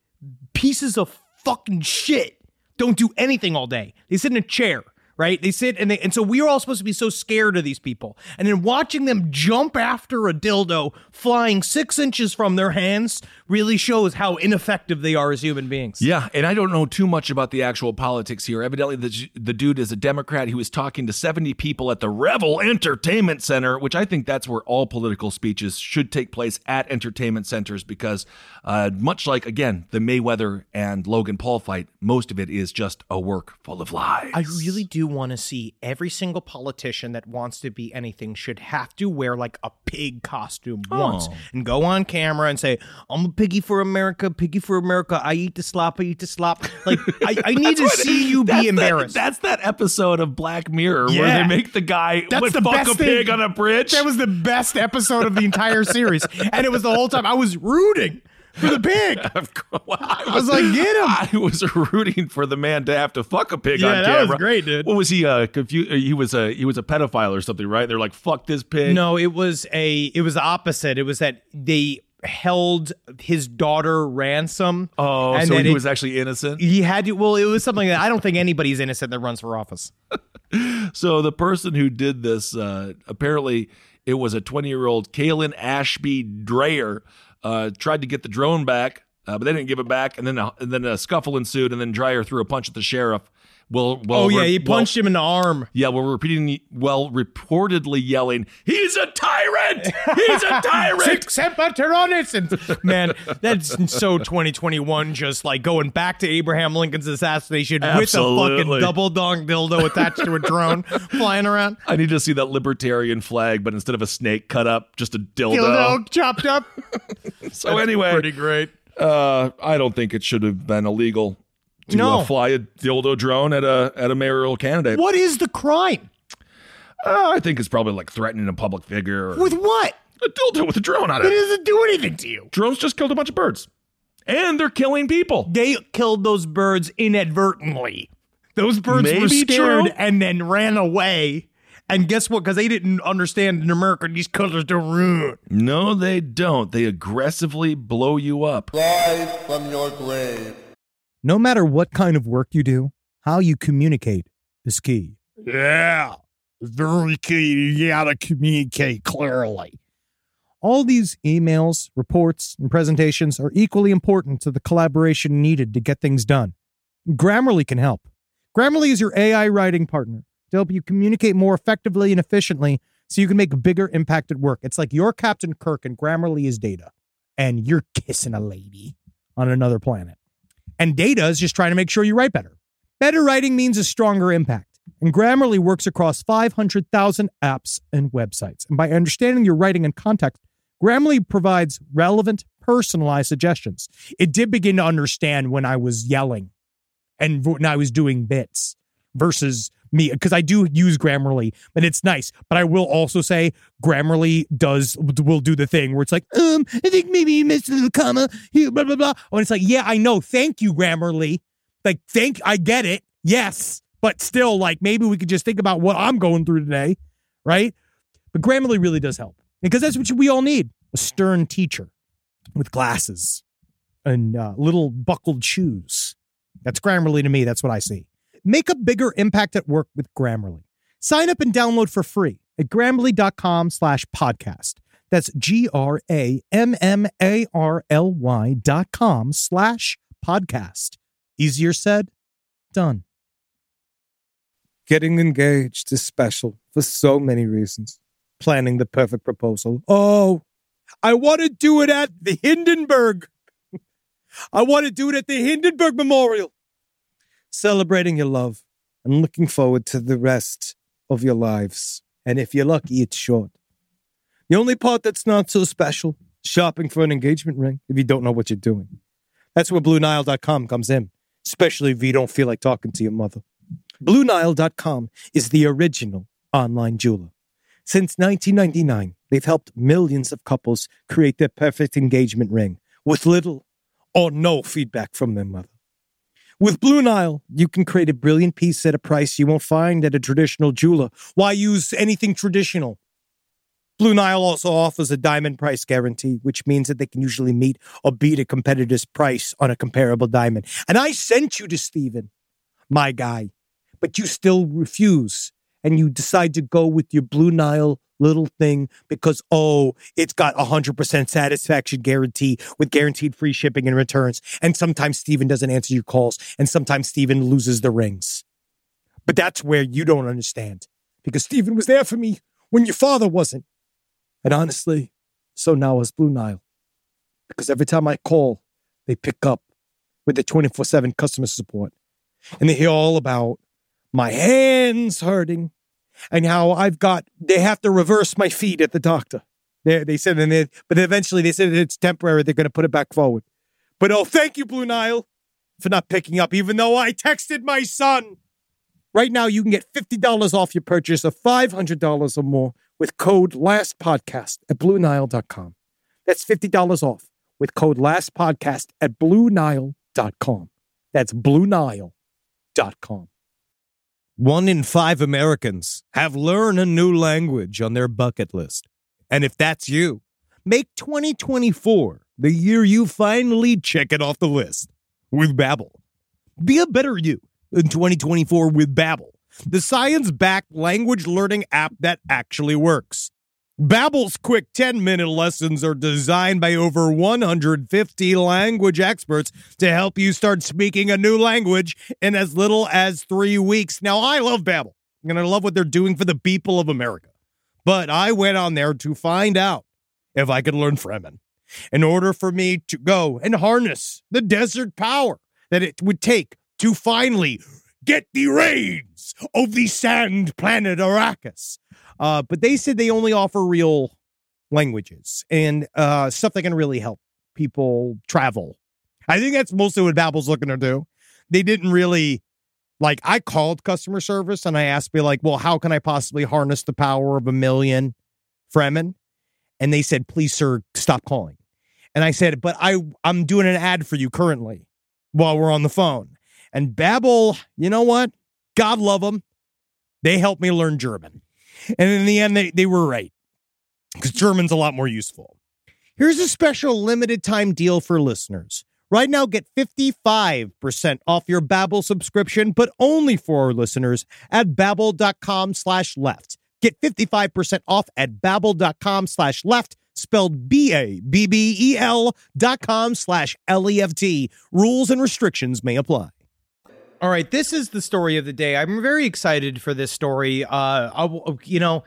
pieces of fucking shit don't do anything all day. They sit in a chair. Right? They sit and they and so we are all supposed to be so scared of these people. And then watching them jump after a dildo flying six inches from their hands really shows how ineffective they are as human beings. Yeah, and I don't know too much about the actual politics here. Evidently, the, the dude is a Democrat. He was talking to 70 people at the Revel Entertainment Center, which I think that's where all political speeches should take place at entertainment centers because, uh, much like, again, the Mayweather and Logan Paul fight, most of it is just a work full of lies. I really do want to see every single politician that wants to be anything should have to wear like a pig costume once and go on camera and say, I'm a piggy for America, piggy for America. I eat the slop, I eat the slop. Like, I, I need to see you That's be that- embarrassed. that's that episode of Black Mirror where they make the guy That's the fuck best a pig thing. on a bridge. that was the best episode of the entire series. And it was the whole time I was rooting for the pig. I was like, get him. I was rooting for the man to have to fuck a pig Yeah, on that camera. was great, dude. What was he? Uh, confused? He was a he was a pedophile or something, right? They're like, fuck this pig. No, it was a it was the opposite. It was that they held his daughter ransom. Oh, and so he it- was actually innocent. He had to. Well, it was something that I don't think anybody's innocent that runs for office. So the person who did this, uh, apparently, it was a 20 year old Kalen Ashby Dreyer, uh, tried to get the drone back, uh, but they didn't give it back, and then a, and then a scuffle ensued, and then Dreyer threw a punch at the sheriff. Well, well, oh yeah, he punched him in the arm. Yeah, well, repeating, well, reportedly yelling, "He's a tyrant! He's a tyrant!" Semper man, that's so 2021. Just like going back to Abraham Lincoln's assassination with a fucking double dong dildo attached to a drone flying around. I need to see that libertarian flag, but instead of a snake, cut up just a dildo. Dildo chopped up. So anyway, Pretty great. Uh, I don't think it should have been illegal to No. uh, fly a dildo drone at a at a mayoral candidate. What is the crime? Uh, I think it's probably like threatening a public figure. Or With what? a dildo with a drone on It it. doesn't do anything to you. Drones just killed a bunch of birds, and they're killing people. They killed those birds inadvertently. Those birds were Maybe scared true. and then ran away. And guess what? Because they didn't understand in America, these colors don't run. No, they don't. They aggressively blow you up. Rise from your grave. No matter what kind of work you do, how you communicate is key. Yeah, very key. You gotta communicate clearly. All these emails, reports, and presentations are equally important to the collaboration needed to get things done. Grammarly can help. Grammarly is your AI writing partner to help you communicate more effectively and efficiently so you can make a bigger impact at work. It's like you're Captain Kirk and Grammarly is Data, and you're kissing a lady on another planet. And Data is just trying to make sure you write better. Better writing means a stronger impact. And Grammarly works across 500,000 apps and websites. And by understanding your writing and context, Grammarly provides relevant, personalized suggestions. It did begin to understand when I was yelling and when I was doing bits versus me, because I do use Grammarly, but it's nice. But I will also say Grammarly does will do the thing where it's like, um, I think maybe you missed a little comma here, blah blah blah. And it's like, yeah, I know. Thank you, Grammarly. Like, thank, I get it. Yes, but still, like, maybe we could just think about what I'm going through today, right? But Grammarly really does help because that's what we all need: a stern teacher with glasses and uh, little buckled shoes. That's Grammarly to me. That's what I see. Make a bigger impact at work with Grammarly. Sign up and download for free at grammarly.com slash podcast. That's G R A M M A R L Y dot com slash podcast. Easier said, done. Getting engaged is special for so many reasons. Planning the perfect proposal. Oh, I want to do it at the Hindenburg. I want to do it at the Hindenburg Memorial. Celebrating your love and looking forward to the rest of your lives. And if you're lucky, it's short. The only part that's not so special, shopping for an engagement ring if you don't know what you're doing. That's where BlueNile.com comes in, especially if you don't feel like talking to your mother. BlueNile.com is the original online jeweler. Since 1999, they've helped millions of couples create their perfect engagement ring with little or no feedback from their mother. With Blue Nile, you can create a brilliant piece at a price you won't find at a traditional jeweler. Why use anything traditional? Blue Nile also offers a diamond price guarantee, which means that they can usually meet or beat a competitor's price on a comparable diamond. And I sent you to Steven, my guy, but you still refuse and you decide to go with your Blue Nile little thing because, oh, it's got a 100% satisfaction guarantee with guaranteed free shipping and returns. And sometimes Steven doesn't answer your calls, and sometimes Steven loses the rings. But that's where you don't understand because Steven was there for me when your father wasn't. And honestly, so now is Blue Nile. Because every time I call, they pick up with the 24 7 customer support. And they hear all about my hands hurting and how I've got, they have to reverse my feet at the doctor. They, they said, and they, but eventually they said it's temporary. They're going to put it back forward. But oh, thank you, Blue Nile, for not picking up, even though I texted my son. Right now, you can get $50 off your purchase of $500 or more with code LASTPODCAST at BlueNile.com. That's $50 off with code LASTPODCAST at BlueNile.com. That's BlueNile.com. One in five Americans have learned a new language on their bucket list. And if that's you, Make 2024 the year you finally check it off the list with Babbel. Be a better you in 2024 with Babbel, the science-backed language learning app that actually works. Babbel's quick 10-minute lessons are designed by over 150 language experts to help you start speaking a new language in as little as 3 weeks. Now, I love Babbel, and I love what they're doing for the people of America. But I went on there to find out if I could learn Fremen in order for me to go and harness the desert power that it would take to finally get the reins of the sand planet Arrakis. Uh, but they said they only offer real languages and uh, stuff that can really help people travel. I think that's mostly what Babbel's looking to do. They didn't really like. I called customer service and I asked, me like, well, how can I possibly harness the power of a million Fremen? And they said, please, sir, stop calling. And I said, but I I'm doing an ad for you currently while we're on the phone. And Babbel, you know what? God love them. They helped me learn German. And in the end, they, they were right because German's a lot more useful. Here's a special limited time deal for listeners. Right now, get 55% off your Babbel subscription, but only for our listeners at babbel.com slash left. Get 55% off at babbel.com slash left, spelled B-A-B-B-E-L dot com slash L-E-F-T. Rules and restrictions may apply. All right, this is the story of the day. I'm very excited for this story. Uh, I, you know,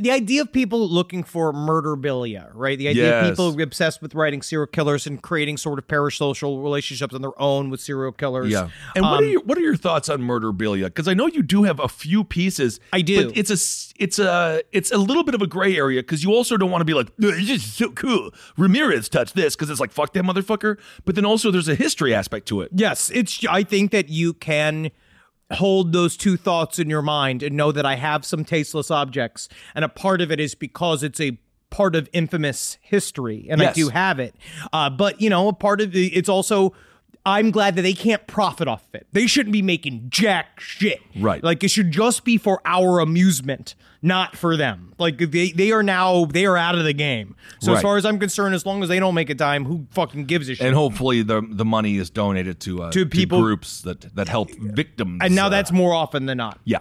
the idea of people looking for murderbilia, right? The idea Yes. of people obsessed with writing serial killers and creating sort of parasocial relationships on their own with serial killers. Yeah. And what Um, are your what are your thoughts on murderbilia? Because I know you do have a few pieces. I do. But it's a it's a it's a little bit of a gray area because you also don't want to be like this is so cool. Ramirez touched this because it's like fuck that motherfucker. But then also there's a history aspect to it. Yes, it's. I think that you can hold those two thoughts in your mind and know that I have some tasteless objects, and a part of it is because it's a part of infamous history, and I do have it. Uh, but you know, a part of the, it's also. I'm glad that they can't profit off of it. They shouldn't be making jack shit. Right. Like it should just be for our amusement, not for them. Like they they are now they are out of the game. So as Right. far as I'm concerned, as long as they don't make a dime, who fucking gives a shit? And hopefully the the money is donated to uh, To people- groups that that help victims. and now uh, that's more often than not. yeah.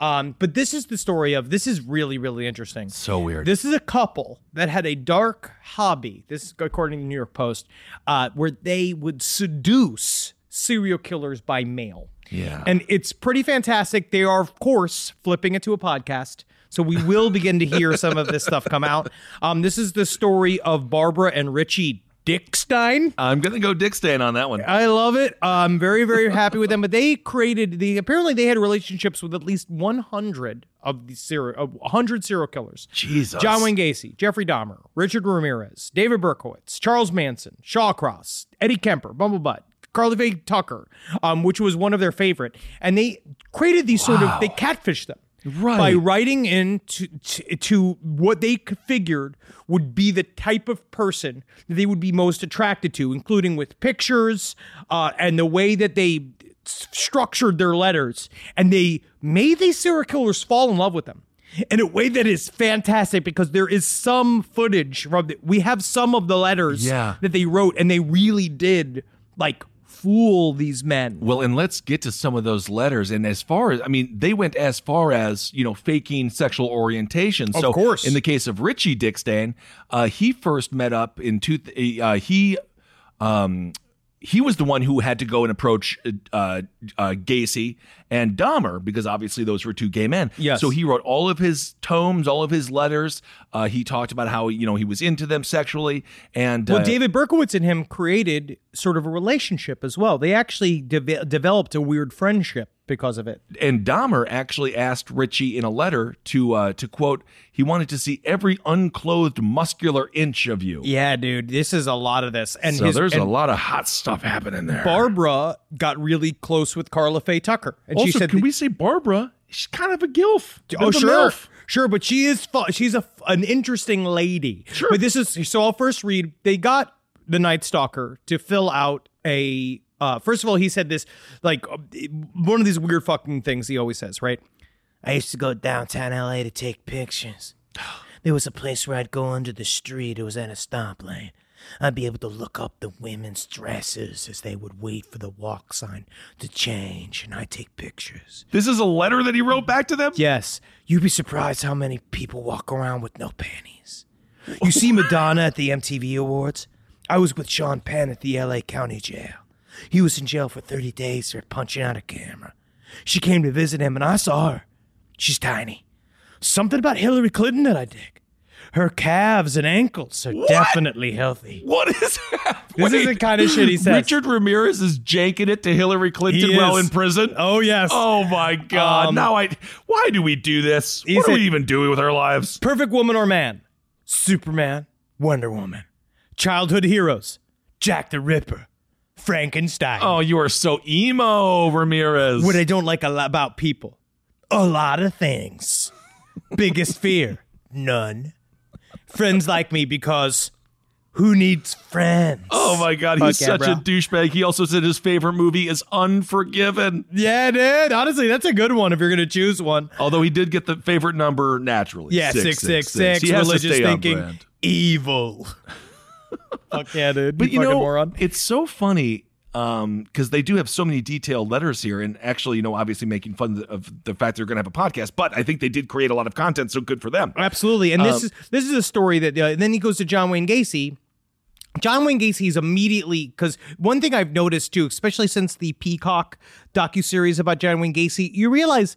Um, but this is the story of this is really really interesting. So weird. This is a couple that had a dark hobby. This is according to the New York Post, uh, where they would seduce serial killers by mail. Yeah. and it's pretty fantastic. They are, of course, flipping it to a podcast. So we will begin to hear some of this stuff come out. Um, this is the story of Barbara and Richie Dickstein. I'm gonna go Dickstein on that one. I love it. I'm very, very happy with them. But they created the. Apparently, they had relationships with at least 100 of these serial, of 100 serial killers. Jesus. John Wayne Gacy, Jeffrey Dahmer, Richard Ramirez, David Berkowitz, Charles Manson, Shawcross, Eddie Kemper, Bumblebutt, Carly Faye Tucker, um, which was one of their favorite, and they created these sort of they catfished them. Right. By writing in to, to, to what they figured would be the type of person that they would be most attracted to, including with pictures uh, and the way that they structured their letters. And they made these serial killers fall in love with them in a way that is fantastic because there is some footage from the, we have some of the letters Yeah. that they wrote and they really did like fool these men. Well, and let's get to some of those letters. And as far as I mean, they went as far as you know, faking sexual orientation. so, course. in the case of Richie Dickstein, uh, he first met up in two. Uh, he, um, he was the one who had to go and approach uh, uh, Gacy and Dahmer because obviously those were two gay men. Yes. So he wrote all of his tomes, all of his letters. Uh, he talked about how you know he was into them sexually, and Well, uh, David Berkowitz and him created sort of a relationship as well. They actually de- developed a weird friendship because of it. and Dahmer actually asked Richie in a letter to uh, to quote he wanted to see every unclothed muscular inch of you. Yeah, dude, this is a lot of this. And so his, there's a lot of hot stuff happening there. Barbara got really close with Karla Faye Tucker, and also, she said, can we say Barbara? She's kind of a gilf. "Oh, a sure, milf. sure," but she is fu- she's a an interesting lady. Sure, but this is so. I'll first read. They got the Night Stalker to fill out a. Uh, first of all, he said this like uh, one of these weird fucking things he always says, right? I used to go downtown LA to take pictures. There was a place where I'd go under the street. It was at a stoplight. I'd be able to look up the women's dresses as they would wait for the walk sign to change, and I'd take pictures. This is a letter that he wrote back to them? Yes. You'd be surprised how many people walk around with no panties. You see Madonna at the MTV Awards? I was with Sean Penn at the LA County Jail. He was in jail for 30 days for punching out a camera. She came to visit him, and I saw her. She's tiny. Something about Hillary Clinton that I dig. Her calves and ankles are definitely healthy. What is This is the kind of shit he says. Richard Ramirez is janking it to Hillary Clinton He while is. in prison. Oh yes. Oh my God! Um, now I. Why do we do this? What are said- we even doing with our lives? Perfect woman or man? Superman, Wonder Woman, childhood heroes, Jack the Ripper, Frankenstein. Oh, you are so emo, Ramirez. What I don't like a lot about people. A lot of things. Biggest fear? None. Friends like me because who needs friends? Oh my God, he's Fuck yeah, such a bro. douchebag. He also said his favorite movie is Unforgiven. Yeah, dude. Honestly, that's a good one if you're gonna choose one. Although he did get the favorite number naturally. Yeah, six six six. He has to Religious stay on thinking. brand. Evil. Fuck yeah, dude. But you fucking know, moron. it's so funny um because they do have so many detailed letters here and actually you know obviously making fun of the fact they're gonna have a podcast but i think they did create a lot of content so good for them Absolutely. And this Um, is this is a story that uh, then he goes to John Wayne Gacy. John Wayne Gacy's immediately because one thing I've noticed too, especially since the Peacock docuseries about John Wayne Gacy, you realize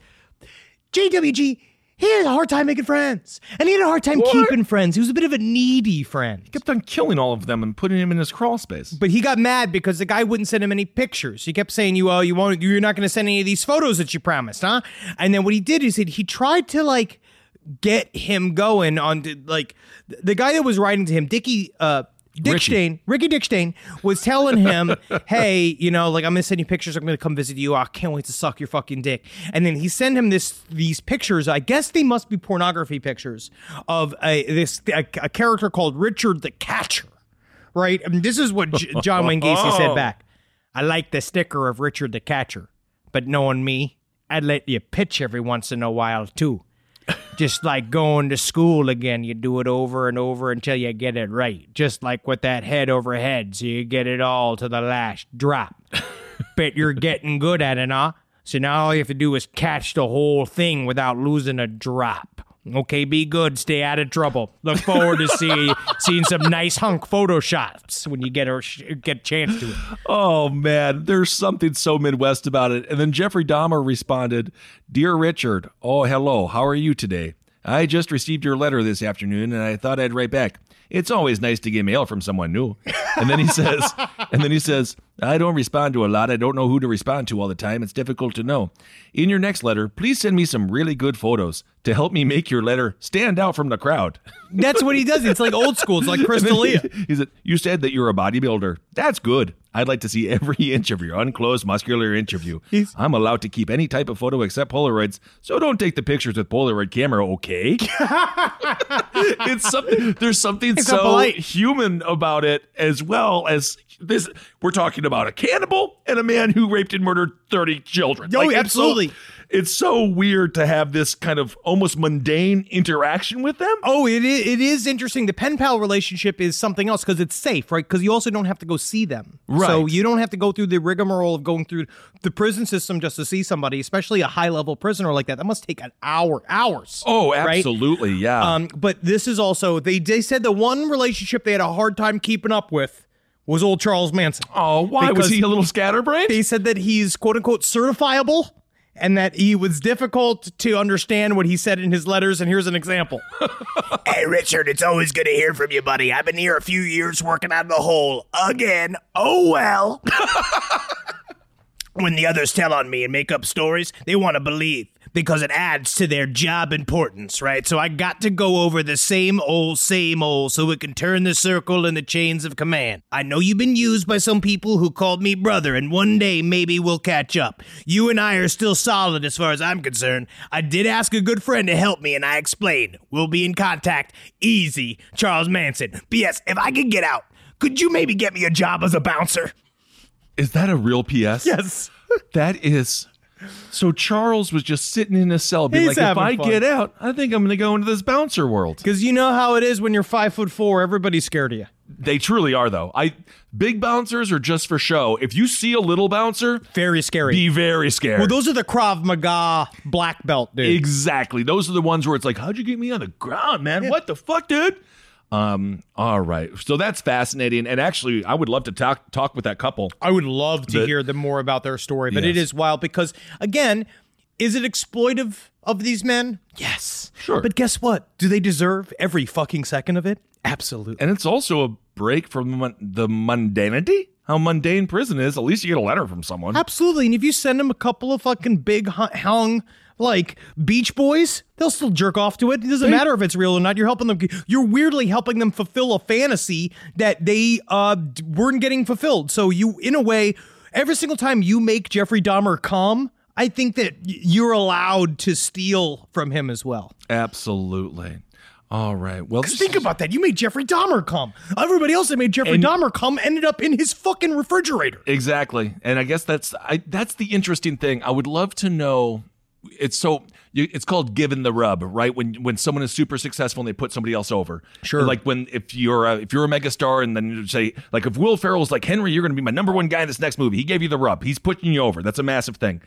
JWG he had a hard time making friends, and he had a hard time keeping friends. He was a bit of a needy friend. He kept on killing all of them and putting him in his crawl space But he got mad because the guy wouldn't send him any pictures. He kept saying, "You, uh, you won't, you're not going to send any of these photos that you promised, huh?" And then what he did is he, he tried to like get him going on to, like the guy that was writing to him, Dickie, uh, Dick Ricky. Stain, Ricky Dick Stain, was telling him, "Hey, you know, like I'm gonna send you pictures. I'm gonna come visit you. I can't wait to suck your fucking dick." And then he sent him this these pictures. I guess they must be pornography pictures of a this a, a character called Richard the Catcher right? I mean, this is what J- John Wayne Gacy said oh. back. I like the sticker of Richard the Catcher, but knowing me, I'd let you pitch every once in a while too. Just like going to school again, you do it over and over until you get it right. Just like with that head over head, so you get it all to the last drop. Bet you're getting good at it, huh? So now all you have to do is catch the whole thing without losing a drop. Okay, be good. Stay out of trouble. Look forward to see, seeing some nice hunk photoshops when you get a get a chance to it. Oh man, there's something so Midwest about it. And then Jeffrey Dahmer responded, Dear Richard, oh hello, how are you today? I just received your letter this afternoon and I thought I'd write back. It's always nice to get mail from someone new. And then he says, and then he says, I don't respond to a lot. I don't know who to respond to all the time. It's difficult to know. In your next letter, please send me some really good photos to help me make your letter stand out from the crowd. That's what he does. It's like old school. It's like Chris And D'Elia. he- said, You said that you're a bodybuilder. That's good. I'd like to see every inch of your unclosed muscular interview. I'm allowed to keep any type of photo except Polaroids, so don't take the pictures with Polaroid camera, okay? it's something there's something so polite. human about it as well as this we're talking about a cannibal and a man who raped and murdered 30 children. Oh, it's so- absolutely. it's so weird to have this kind of almost mundane interaction with them. Oh, it is, it is interesting. The pen pal relationship is something else because it's safe, right? Because you also don't have to go see them. Right. So you don't have to go through the rigmarole of going through the prison system just to see somebody, especially a high level prisoner like that. That must take an hour, hours. Oh, right? absolutely. Yeah. Um, but this is also they they said the one relationship they had a hard time keeping up with was old Charles Manson. oh, why was he a little scatterbrained? They said that he's quote unquote certifiable and that he was difficult to understand what he said in his letters. And here's an example. Hey, Richard, it's always good to hear from you, buddy. I've been here a few years working out of the hole again. Oh, well. when the others tell on me and make up stories, they want to believe because it adds to their job importance, right? So I got to go over the same old, same old so it can turn the circle and the chains of command. I know you've been used by some people who called me brother, and one day maybe we'll catch up. You and I are still solid as far as I'm concerned. I did ask a good friend to help me, and I explained. We'll be in contact. Easy, Charles Manson. P.S. If I could get out, could you maybe get me a job as a bouncer? Is that a real PS? yes. That is So Charles was just sitting in a cell, being He's like, "If I fun. get out, I think I'm going to go into this bouncer world." Because you know how it is when you're five foot four, everybody's scared of you. They truly are, though. I big bouncers are just for show. If you see a little bouncer, Very scary. be very scared. well, those are the Krav Maga black belt, dude. Exactly. Those are the ones where it's like, how'd you get me on the ground, man? What the fuck, dude? Um, all right. So that's fascinating. And actually, I would love to talk talk with that couple. I would love to The- hear them more about their story, but it Yes. is wild because again, is it exploitive of these men? Yes. Sure. But guess what? Do they deserve every fucking second of it? Absolutely. And it's also a break from the mundanity. How mundane prison is. At least you get a letter from someone. Absolutely. And if you send them a couple of fucking big hu- hung like Beach Boys, they'll still jerk off to it. It doesn't matter if it's real or not. You're helping them. You're weirdly helping them fulfill a fantasy that they uh, weren't getting fulfilled. So you, in a way, every single time you make Jeffrey Dahmer come, I think that you're allowed to steal from him as well. Absolutely. All right. Well, think about that. You made Jeffrey Dahmer come. Everybody else that made Jeffrey And- Dahmer come ended up in his fucking refrigerator. Exactly, and I guess that's I, that's the interesting thing. I would love to know. It's so you, it's called given the rub, right? When when someone is super successful and they put somebody else over. Sure. Like when if you're a, if you're a megastar and then you say like if Will Ferrell was like Henry, you're going to be my number one guy in this next movie. He gave you the rub. He's putting you over. That's a massive thing.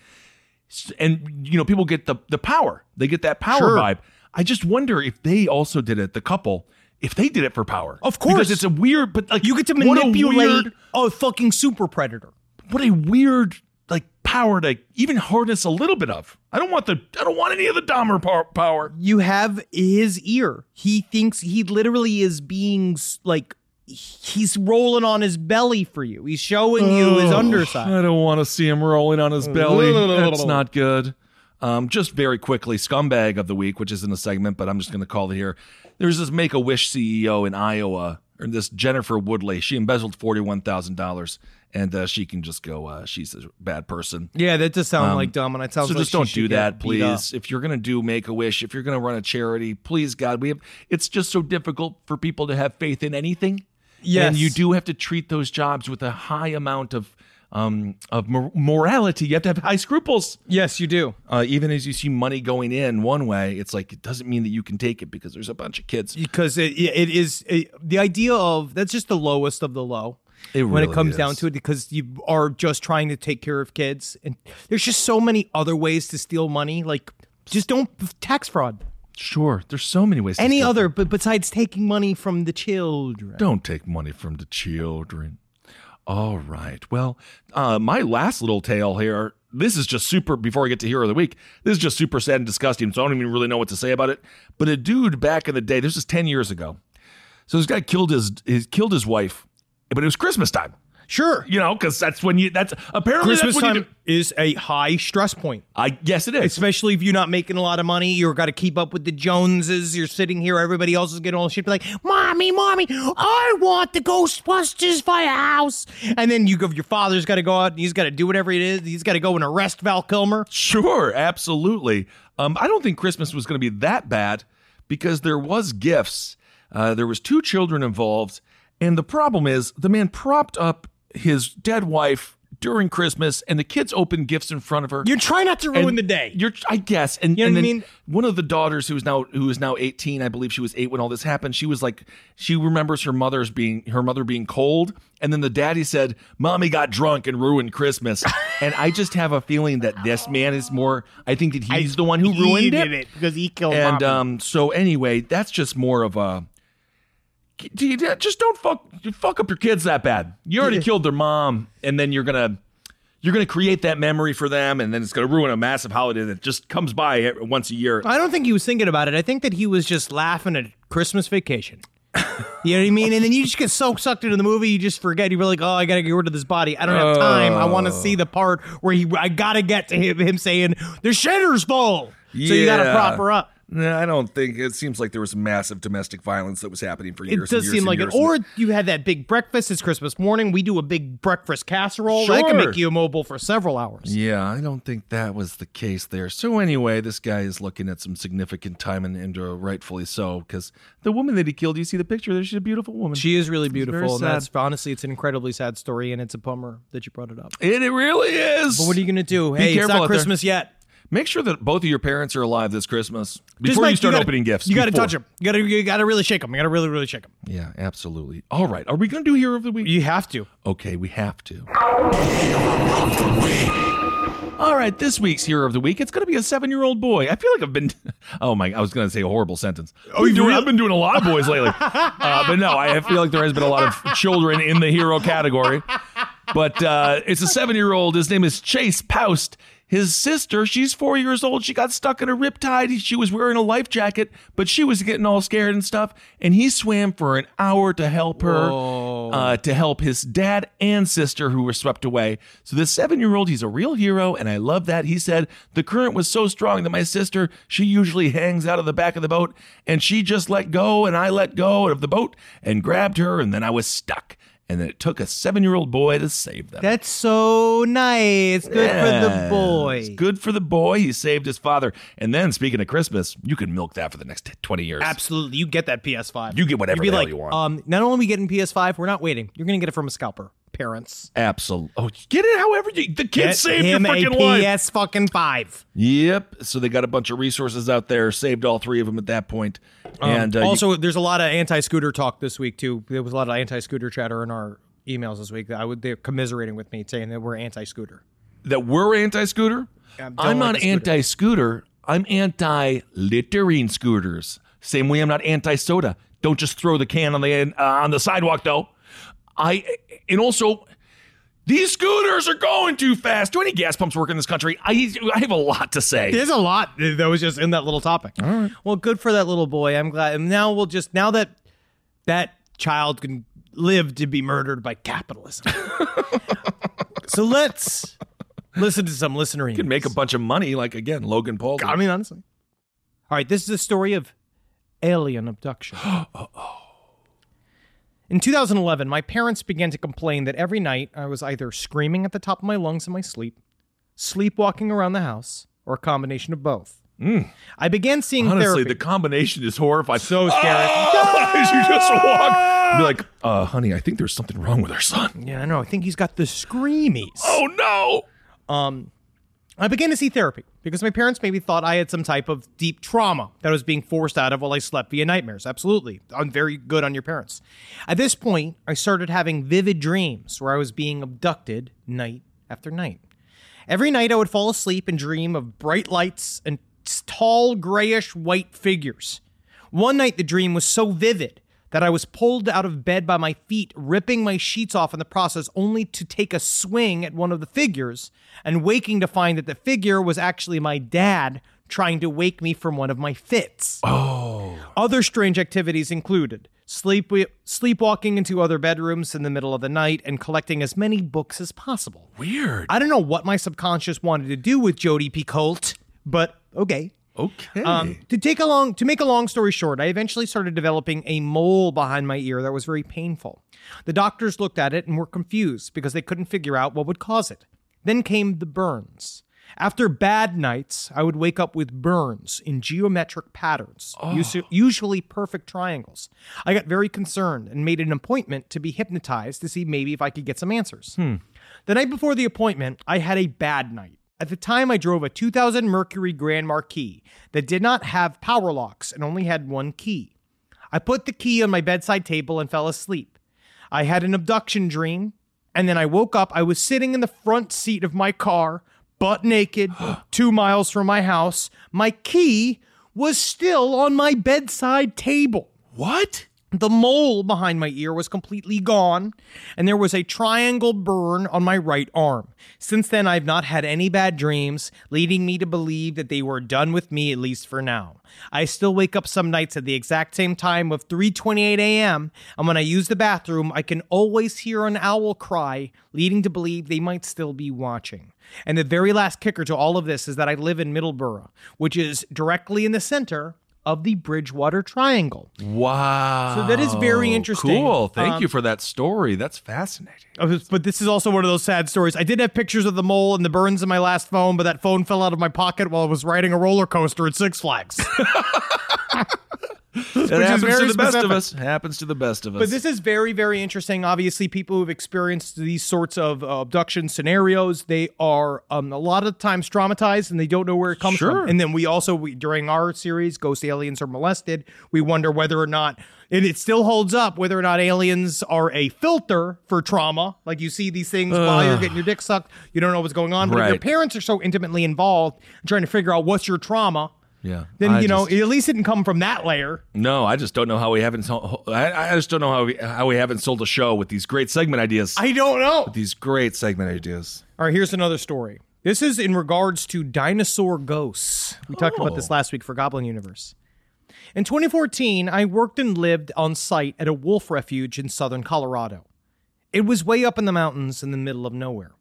And you know people get the the power. They get that power Sure. vibe. I just wonder if they also did it. The couple. If they did it for power, Of course. because it's a weird, but like You get to what a manipulate weird- a fucking super predator. what a weird like power to even harness a little bit of. I don't want the I don't want any of the Dahmer power. you have his ear. He thinks he literally is being like he's rolling on his belly for you. He's showing you his underside. I don't want to see him rolling on his belly. That's not good. Um, just very quickly, scumbag of the week, which isn't a segment, but I'm just going to call it here. There's this Make a Wish CEO in Iowa, or this Jennifer Woodley. She embezzled forty one thousand dollars, and uh, she can just go. Uh, she's a bad person. Yeah, that does sound Um, like dumb, and I tell so like just don't do that, please. If you're gonna do Make a Wish, if you're gonna run a charity, please God, we have. It's just so difficult for people to have faith in anything. Yes. and you do have to treat those jobs with a high amount of um of mor- morality. You have to have high scruples. Yes, you do. Uh, even as you see money going in one way, it's like it doesn't mean that you can take it because there's a bunch of kids. Because it, it is it, the idea of that's just the lowest of the low. It when it comes is. down to it, because you are just trying to take care of kids, and there's just so many other ways to steal money. Like, just don't tax fraud. Sure, there's so many ways. to Any other, but besides taking money from the children. Don't take money from the children. All right. Well, uh, my last little tale here. This is just super. Before I get to hero of the week, this is just super sad and disgusting. So I don't even really know what to say about it. But a dude back in the day, this is ten years ago. So this guy killed his, his killed his wife, but it was Christmas time. Sure. You know, because that's when you. That's apparently Christmas that's when time is a high stress point. I yes, it is. Especially if you're not making a lot of money, you've got to keep up with the Joneses. You're sitting here, everybody else is getting all the shit. Be like, mommy, mommy, I want the Ghostbusters firehouse. And then you go, your father's got to go out and he's got to do whatever it is. He's got to go and arrest Val Kilmer. Sure, absolutely. Um, I don't think Christmas was going to be that bad because there was gifts. Uh, there was two children involved, and the problem is the man propped up his dead wife during Christmas, and the kids open gifts in front of her. You're trying not to ruin And the day. You're, I guess, and, You know and what I mean? one of the daughters who's now who is now 18, I believe she was eight when all this happened. She was like, she remembers her mother's being her mother being cold, and then the daddy said, "Mommy got drunk and ruined Christmas." and I just have a feeling that this man is more. I think that he's the one who ruined it. it because he killed And mommy. um, so anyway, that's just more of a. Just don't fuck fuck up your kids that bad. You already killed their mom, and then you're gonna you're gonna create that memory for them, and then it's gonna ruin a massive holiday that just comes by once a year. I don't think he was thinking about it. I think that he was just laughing at Christmas vacation. You know what I mean? And then you just get so sucked into the movie, you just forget. You're like, oh, I gotta get rid of this body. I don't have time. I want to see the part where he. I gotta get to him, him saying the shitter's full. So you gotta Yeah. prop her up. Nah, I don't think it seems like there was massive domestic violence that was happening for years. It does years seem like it. Or you had that big breakfast. It's Christmas morning. We do a big breakfast casserole. Sure. That can make you immobile for several hours. Yeah, I don't think that was the case there. So anyway, this guy is looking at some significant time and, and uh, rightfully so because the woman that he killed, you see the picture there, she's a beautiful woman. She is really beautiful, and that's honestly, it's an incredibly sad story, and it's a bummer that you brought it up. and it really is. But what are you gonna do? Be hey, it's not out there. Christmas yet. Make sure that both of your parents are alive this Christmas before make- you start gotta- opening gifts. You got to touch them. You got to you got to really shake them. You got to really really shake them. Yeah, absolutely. All right, are we going to do hero of the week? You have to. Okay, we have to. All right, this week's hero of the week, it's going to be a seven-year-old boy. I feel like I've been, oh my, I was going to say a horrible sentence. Oh, you doing, really- I've been doing a lot of boys lately, uh, but no, I feel like there has been a lot of children in the hero category. But uh, it's a seven-year-old. His name is Chase Poust. His sister, she's four years old. She got stuck in a riptide. She was wearing a life jacket, but she was getting all scared and stuff. And he swam for an hour to help her, uh, to help his dad and sister who were swept away. So this seven-year-old, he's a real hero, and I love that. He said the current was so strong that my sister, she usually hangs out of the back of the boat, and she just let go, and I let go of the boat and grabbed her, and then I was stuck. And then it took a seven-year-old boy to save them. That's so nice. Good for the Yes. boy. Good for the boy. He saved his father. And then, speaking of Christmas, you can milk that for the next 20 years. Absolutely, you get that PS5. You get whatever You'd be the hell like, you want. Um, not only are we getting PS5, we're not waiting. You're gonna get it from a scalper. Parents, Absolutely. Oh, get it however you. The kid get saved your him a freaking life. PS fucking five. Yep. So they got a bunch of resources out there. Saved all three of them at that point. and uh, you- Um, also, there's a lot of anti-scooter talk this week too. There was a lot of anti-scooter chatter in our emails this week. I would they're commiserating with me, saying that we're anti-scooter. that we're anti-scooter. don't I'm like not scooter. anti-scooter. I'm anti-littering scooters. Same way I'm not anti-soda. Don't just throw the can on the uh, on the sidewalk though. I and also these scooters are going too fast. Do any gas pumps work in this country? I I have a lot to say. There's a lot that was just in that little topic. All right. Well, good for that little boy. I'm glad. And now we'll just now that that child can live to be murdered by capitalism. so let's listen to some listener You can make a bunch of money, like again, Logan Paul. I mean, honestly. All right, this is a story of alien abduction. In 2011, my parents began to complain that every night I was either screaming at the top of my lungs in my sleep, sleepwalking around the house, or a combination of both. I began seeing Honestly, therapy. the combination is horrifying. So scary. As you just walk, be like, uh, honey, I think there's something wrong with our son. yeah, I know. I think he's got the screamies. Oh no! Um, I began to see therapy because my parents maybe thought I had some type of deep trauma that I was being forced out of while I slept via nightmares. Absolutely. I'm very good on your parents. At this point, I started having vivid dreams where I was being abducted night after night. Every night, I would fall asleep and dream of bright lights and tall, grayish white figures. One night, the dream was so vivid that I was pulled out of bed by my feet, ripping my sheets off in the process, only to take a swing at one of the figures and waking to find that the figure was actually my dad trying to wake me from one of my fits. Oh, Other strange activities included sleep sleepwalking into other bedrooms in the middle of the night and collecting as many books as possible. weird. I don't know what my subconscious wanted to do with Jodi Picoult, but okay. Okay. Um, to take a long to make a long story short, I eventually started developing a mole behind my ear that was very painful. The doctors looked at it and were confused because they couldn't figure out what would cause it. Then came the burns. After bad nights, I would wake up with burns in geometric patterns, usu- usually perfect triangles. I got very concerned and made an appointment to be hypnotized to see maybe if I could get some answers. The night before the appointment, I had a bad night. At the time, I drove a 2000 Mercury Grand Marquis that did not have power locks and only had one key. I put the key on my bedside table and fell asleep. I had an abduction dream, and then I woke up. I was sitting in the front seat of my car, butt naked, two miles from my house. My key was still on my bedside table. what? The mole behind my ear was completely gone, and there was a triangle burn on my right arm. Since then, I've not had any bad dreams, leading me to believe that they were done with me at least for now. I still wake up some nights at the exact same time of 3:28 a.m., and when I use the bathroom, I can always hear an owl cry, leading to believe they might still be watching. And the very last kicker to all of this is that I live in Middleborough, which is directly in the center of the Bridgewater Triangle. Wow. So that is very interesting. Cool. Thank Um, you for that story. That's fascinating. Uh, But this is also one of those sad stories. I did have pictures of the mole and the burns in my last phone, but that phone fell out of my pocket while I was riding a roller coaster at Six Flags. It happens to the best of us. Happens to the best of us. But this is very, very interesting. Obviously, people who've experienced these sorts of uh, abduction scenarios, they are um, a lot of times traumatized and they don't know where it comes Sure. from. And then we also, we, during our series, Ghost Aliens Are Molested, we wonder whether or not, and it still holds up, whether or not aliens are a filter for trauma. Like you see these things while you're getting your dick sucked, you don't know what's going on. But if your parents are so intimately involved, trying to figure out what's your trauma, yeah. then, I you know, just- at least it didn't come from that layer. no, I just don't know how we haven't. I, I just don't know how we how we haven't sold a show with these great segment ideas. I don't know. these great segment ideas. All right, here's another story. This is in regards to dinosaur ghosts. We talked about this oh. last week for Goblin Universe. In 2014, I worked and lived on site at a wolf refuge in southern Colorado. It was way up in the mountains in the middle of nowhere.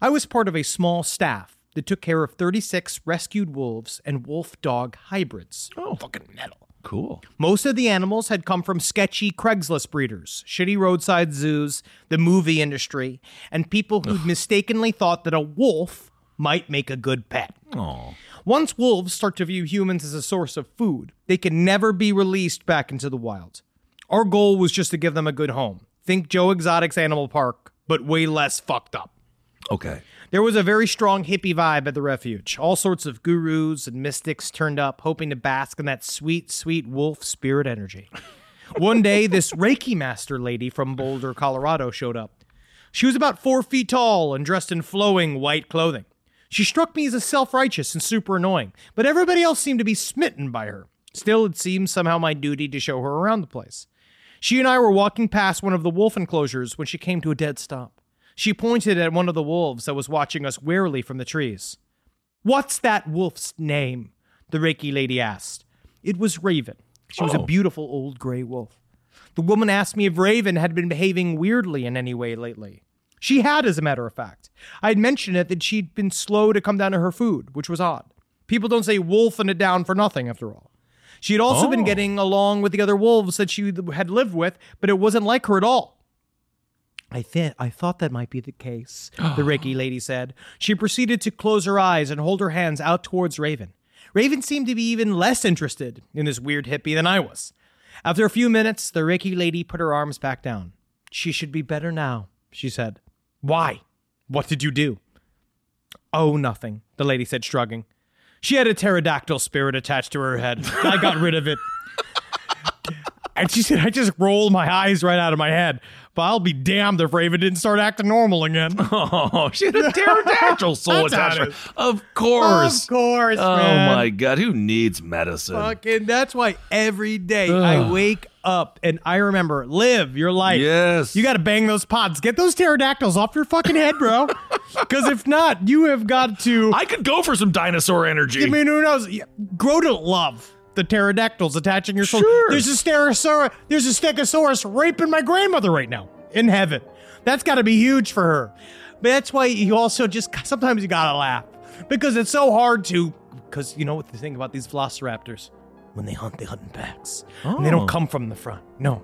I was part of a small staff that took care of 36 rescued wolves and wolf dog hybrids. Oh, fucking metal. Cool. Most of the animals had come from sketchy Craigslist breeders, shitty roadside zoos, the movie industry, and people who mistakenly thought that a wolf might make a good pet. Oh. Once wolves start to view humans as a source of food, they can never be released back into the wild. Our goal was just to give them a good home. Think Joe Exotic's Animal Park, but way less fucked up. Okay. There was a very strong hippie vibe at the refuge. All sorts of gurus and mystics turned up, hoping to bask in that sweet, sweet wolf spirit energy. One day, this Reiki master lady from Boulder, Colorado showed up. She was about four feet tall and dressed in flowing white clothing. She struck me as self righteous and super annoying, but everybody else seemed to be smitten by her. Still, it seemed somehow my duty to show her around the place. She and I were walking past one of the wolf enclosures when she came to a dead stop. She pointed at one of the wolves that was watching us warily from the trees. What's that wolf's name? The Reiki lady asked. It was Raven. She was a Oh. beautiful old gray wolf. The woman asked me if Raven had been behaving weirdly in any way lately. She had, as a matter of fact. I had mentioned it that she'd been slow to come down to her food, which was odd. People don't say wolfing it down for nothing, after all. She had also been Oh. getting along with the other wolves that she had lived with, but it wasn't like her at all. I th- I thought that might be the case, the Reiki lady said. She proceeded to close her eyes and hold her hands out towards Raven. Raven seemed to be even less interested in this weird hippie than I was. After a few minutes, the Reiki lady put her arms back down. She should be better now, she said. Why? What did you do? Oh, nothing, the lady said, shrugging. She had a pterodactyl spirit attached to her head. I got rid of it. And she said, I just rolled my eyes right out of my head. But I'll be damned if Raven didn't start acting normal again. Oh, she had a pterodactyl soul attachment. Of course. Of course, Oh man. my god, who needs medicine? Fucking, that's why every day I wake up and I remember, live your life. Yes. You got to bang those pods. Get those pterodactyls off your fucking head, bro. Because if not, you have got to. I could go for some dinosaur energy. I mean, who knows? Grow to love the pterodactyls attaching your soul. Sure. There's a stegosaurus. There's a stegosaurus raping my grandmother right now in heaven. That's got to be huge for her. But that's why you also just sometimes you gotta laugh because it's so hard to. Because you know what the thing about these velociraptors? When they hunt, they hunt in packs. And they Oh. don't come from the front. No,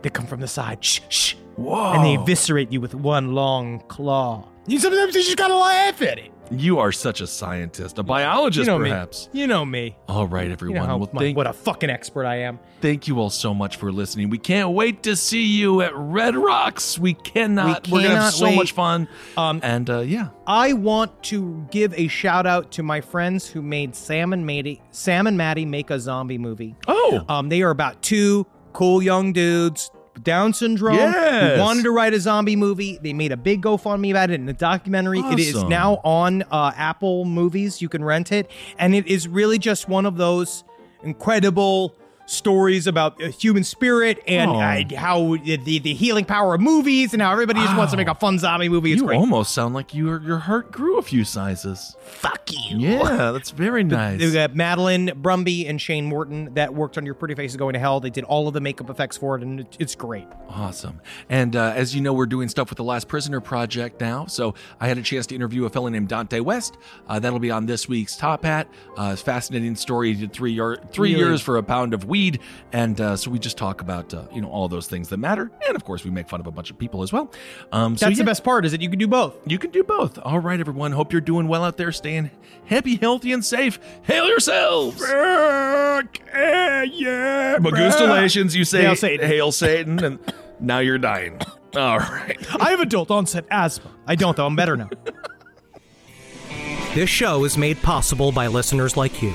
they come from the side. Shh, shh. Whoa. And they eviscerate you with one long claw. You sometimes you just gotta laugh at it. You are such a scientist, a biologist, you know perhaps. me. You know me. All right, You everyone. know how well, thank, what a fucking expert I am. thank you all so much for listening. We can't wait to see you at Red Rocks. We cannot. We are gonna have so wait. much fun. Um, and uh, yeah, I want to give a shout out to my friends who made Sam and Mattie, Sam and Mattie make a zombie movie. Oh. um, they are about two cool young dudes. Down syndrome. Yes. Who wanted to write a zombie movie. They made a big GoFundMe about it in a documentary. It is now on uh, Apple Movies. You can rent it, and it is really just one of those incredible stories about a human spirit and Oh. uh, how the, the healing power of movies and how everybody just wants to make a fun zombie movie. It's you great. almost sound like your your heart grew a few sizes. Fuck you. Yeah, that's very nice. We got Madeline Brumby and Shane Morton that worked on Your Pretty Face is Going to Hell. They did all of the makeup effects for it, and it- it's great. Awesome. And uh, as you know, we're doing stuff with the Last Prisoner Project now. So I had a chance to interview a fellow named Dante West. Uh, that'll be on this week's Top Hat. Uh, fascinating story. He did three, year, three Really? years for a pound of weed. And uh, so we just talk about, uh, you know, all those things that matter. And of course, we make fun of a bunch of people as well. Um, so That's yeah, the best part is that you can do both. You can do both. All right, everyone. Hope you're doing well out there, staying happy, healthy, and safe. Hail yourselves. yeah. Magustalations, you say Hail Satan. Hail Satan, and now you're dying. All right. I have adult onset asthma. I don't, though. I'm better now. This show is made possible by listeners like you.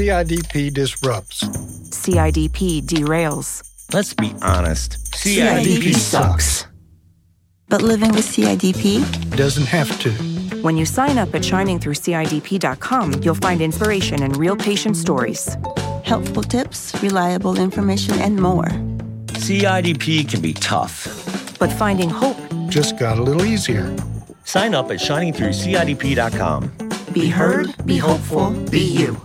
CIDP disrupts. CIDP derails. Let's be honest. CIDP sucks. But living with CIDP? Doesn't have to. When you sign up at shiningthroughcidp.com, you'll find inspiration and real patient stories. Helpful tips, reliable information, and more. CIDP can be tough. But finding hope just got a little easier. Sign up at shiningthroughcidp.com. Be heard, be hopeful, be you.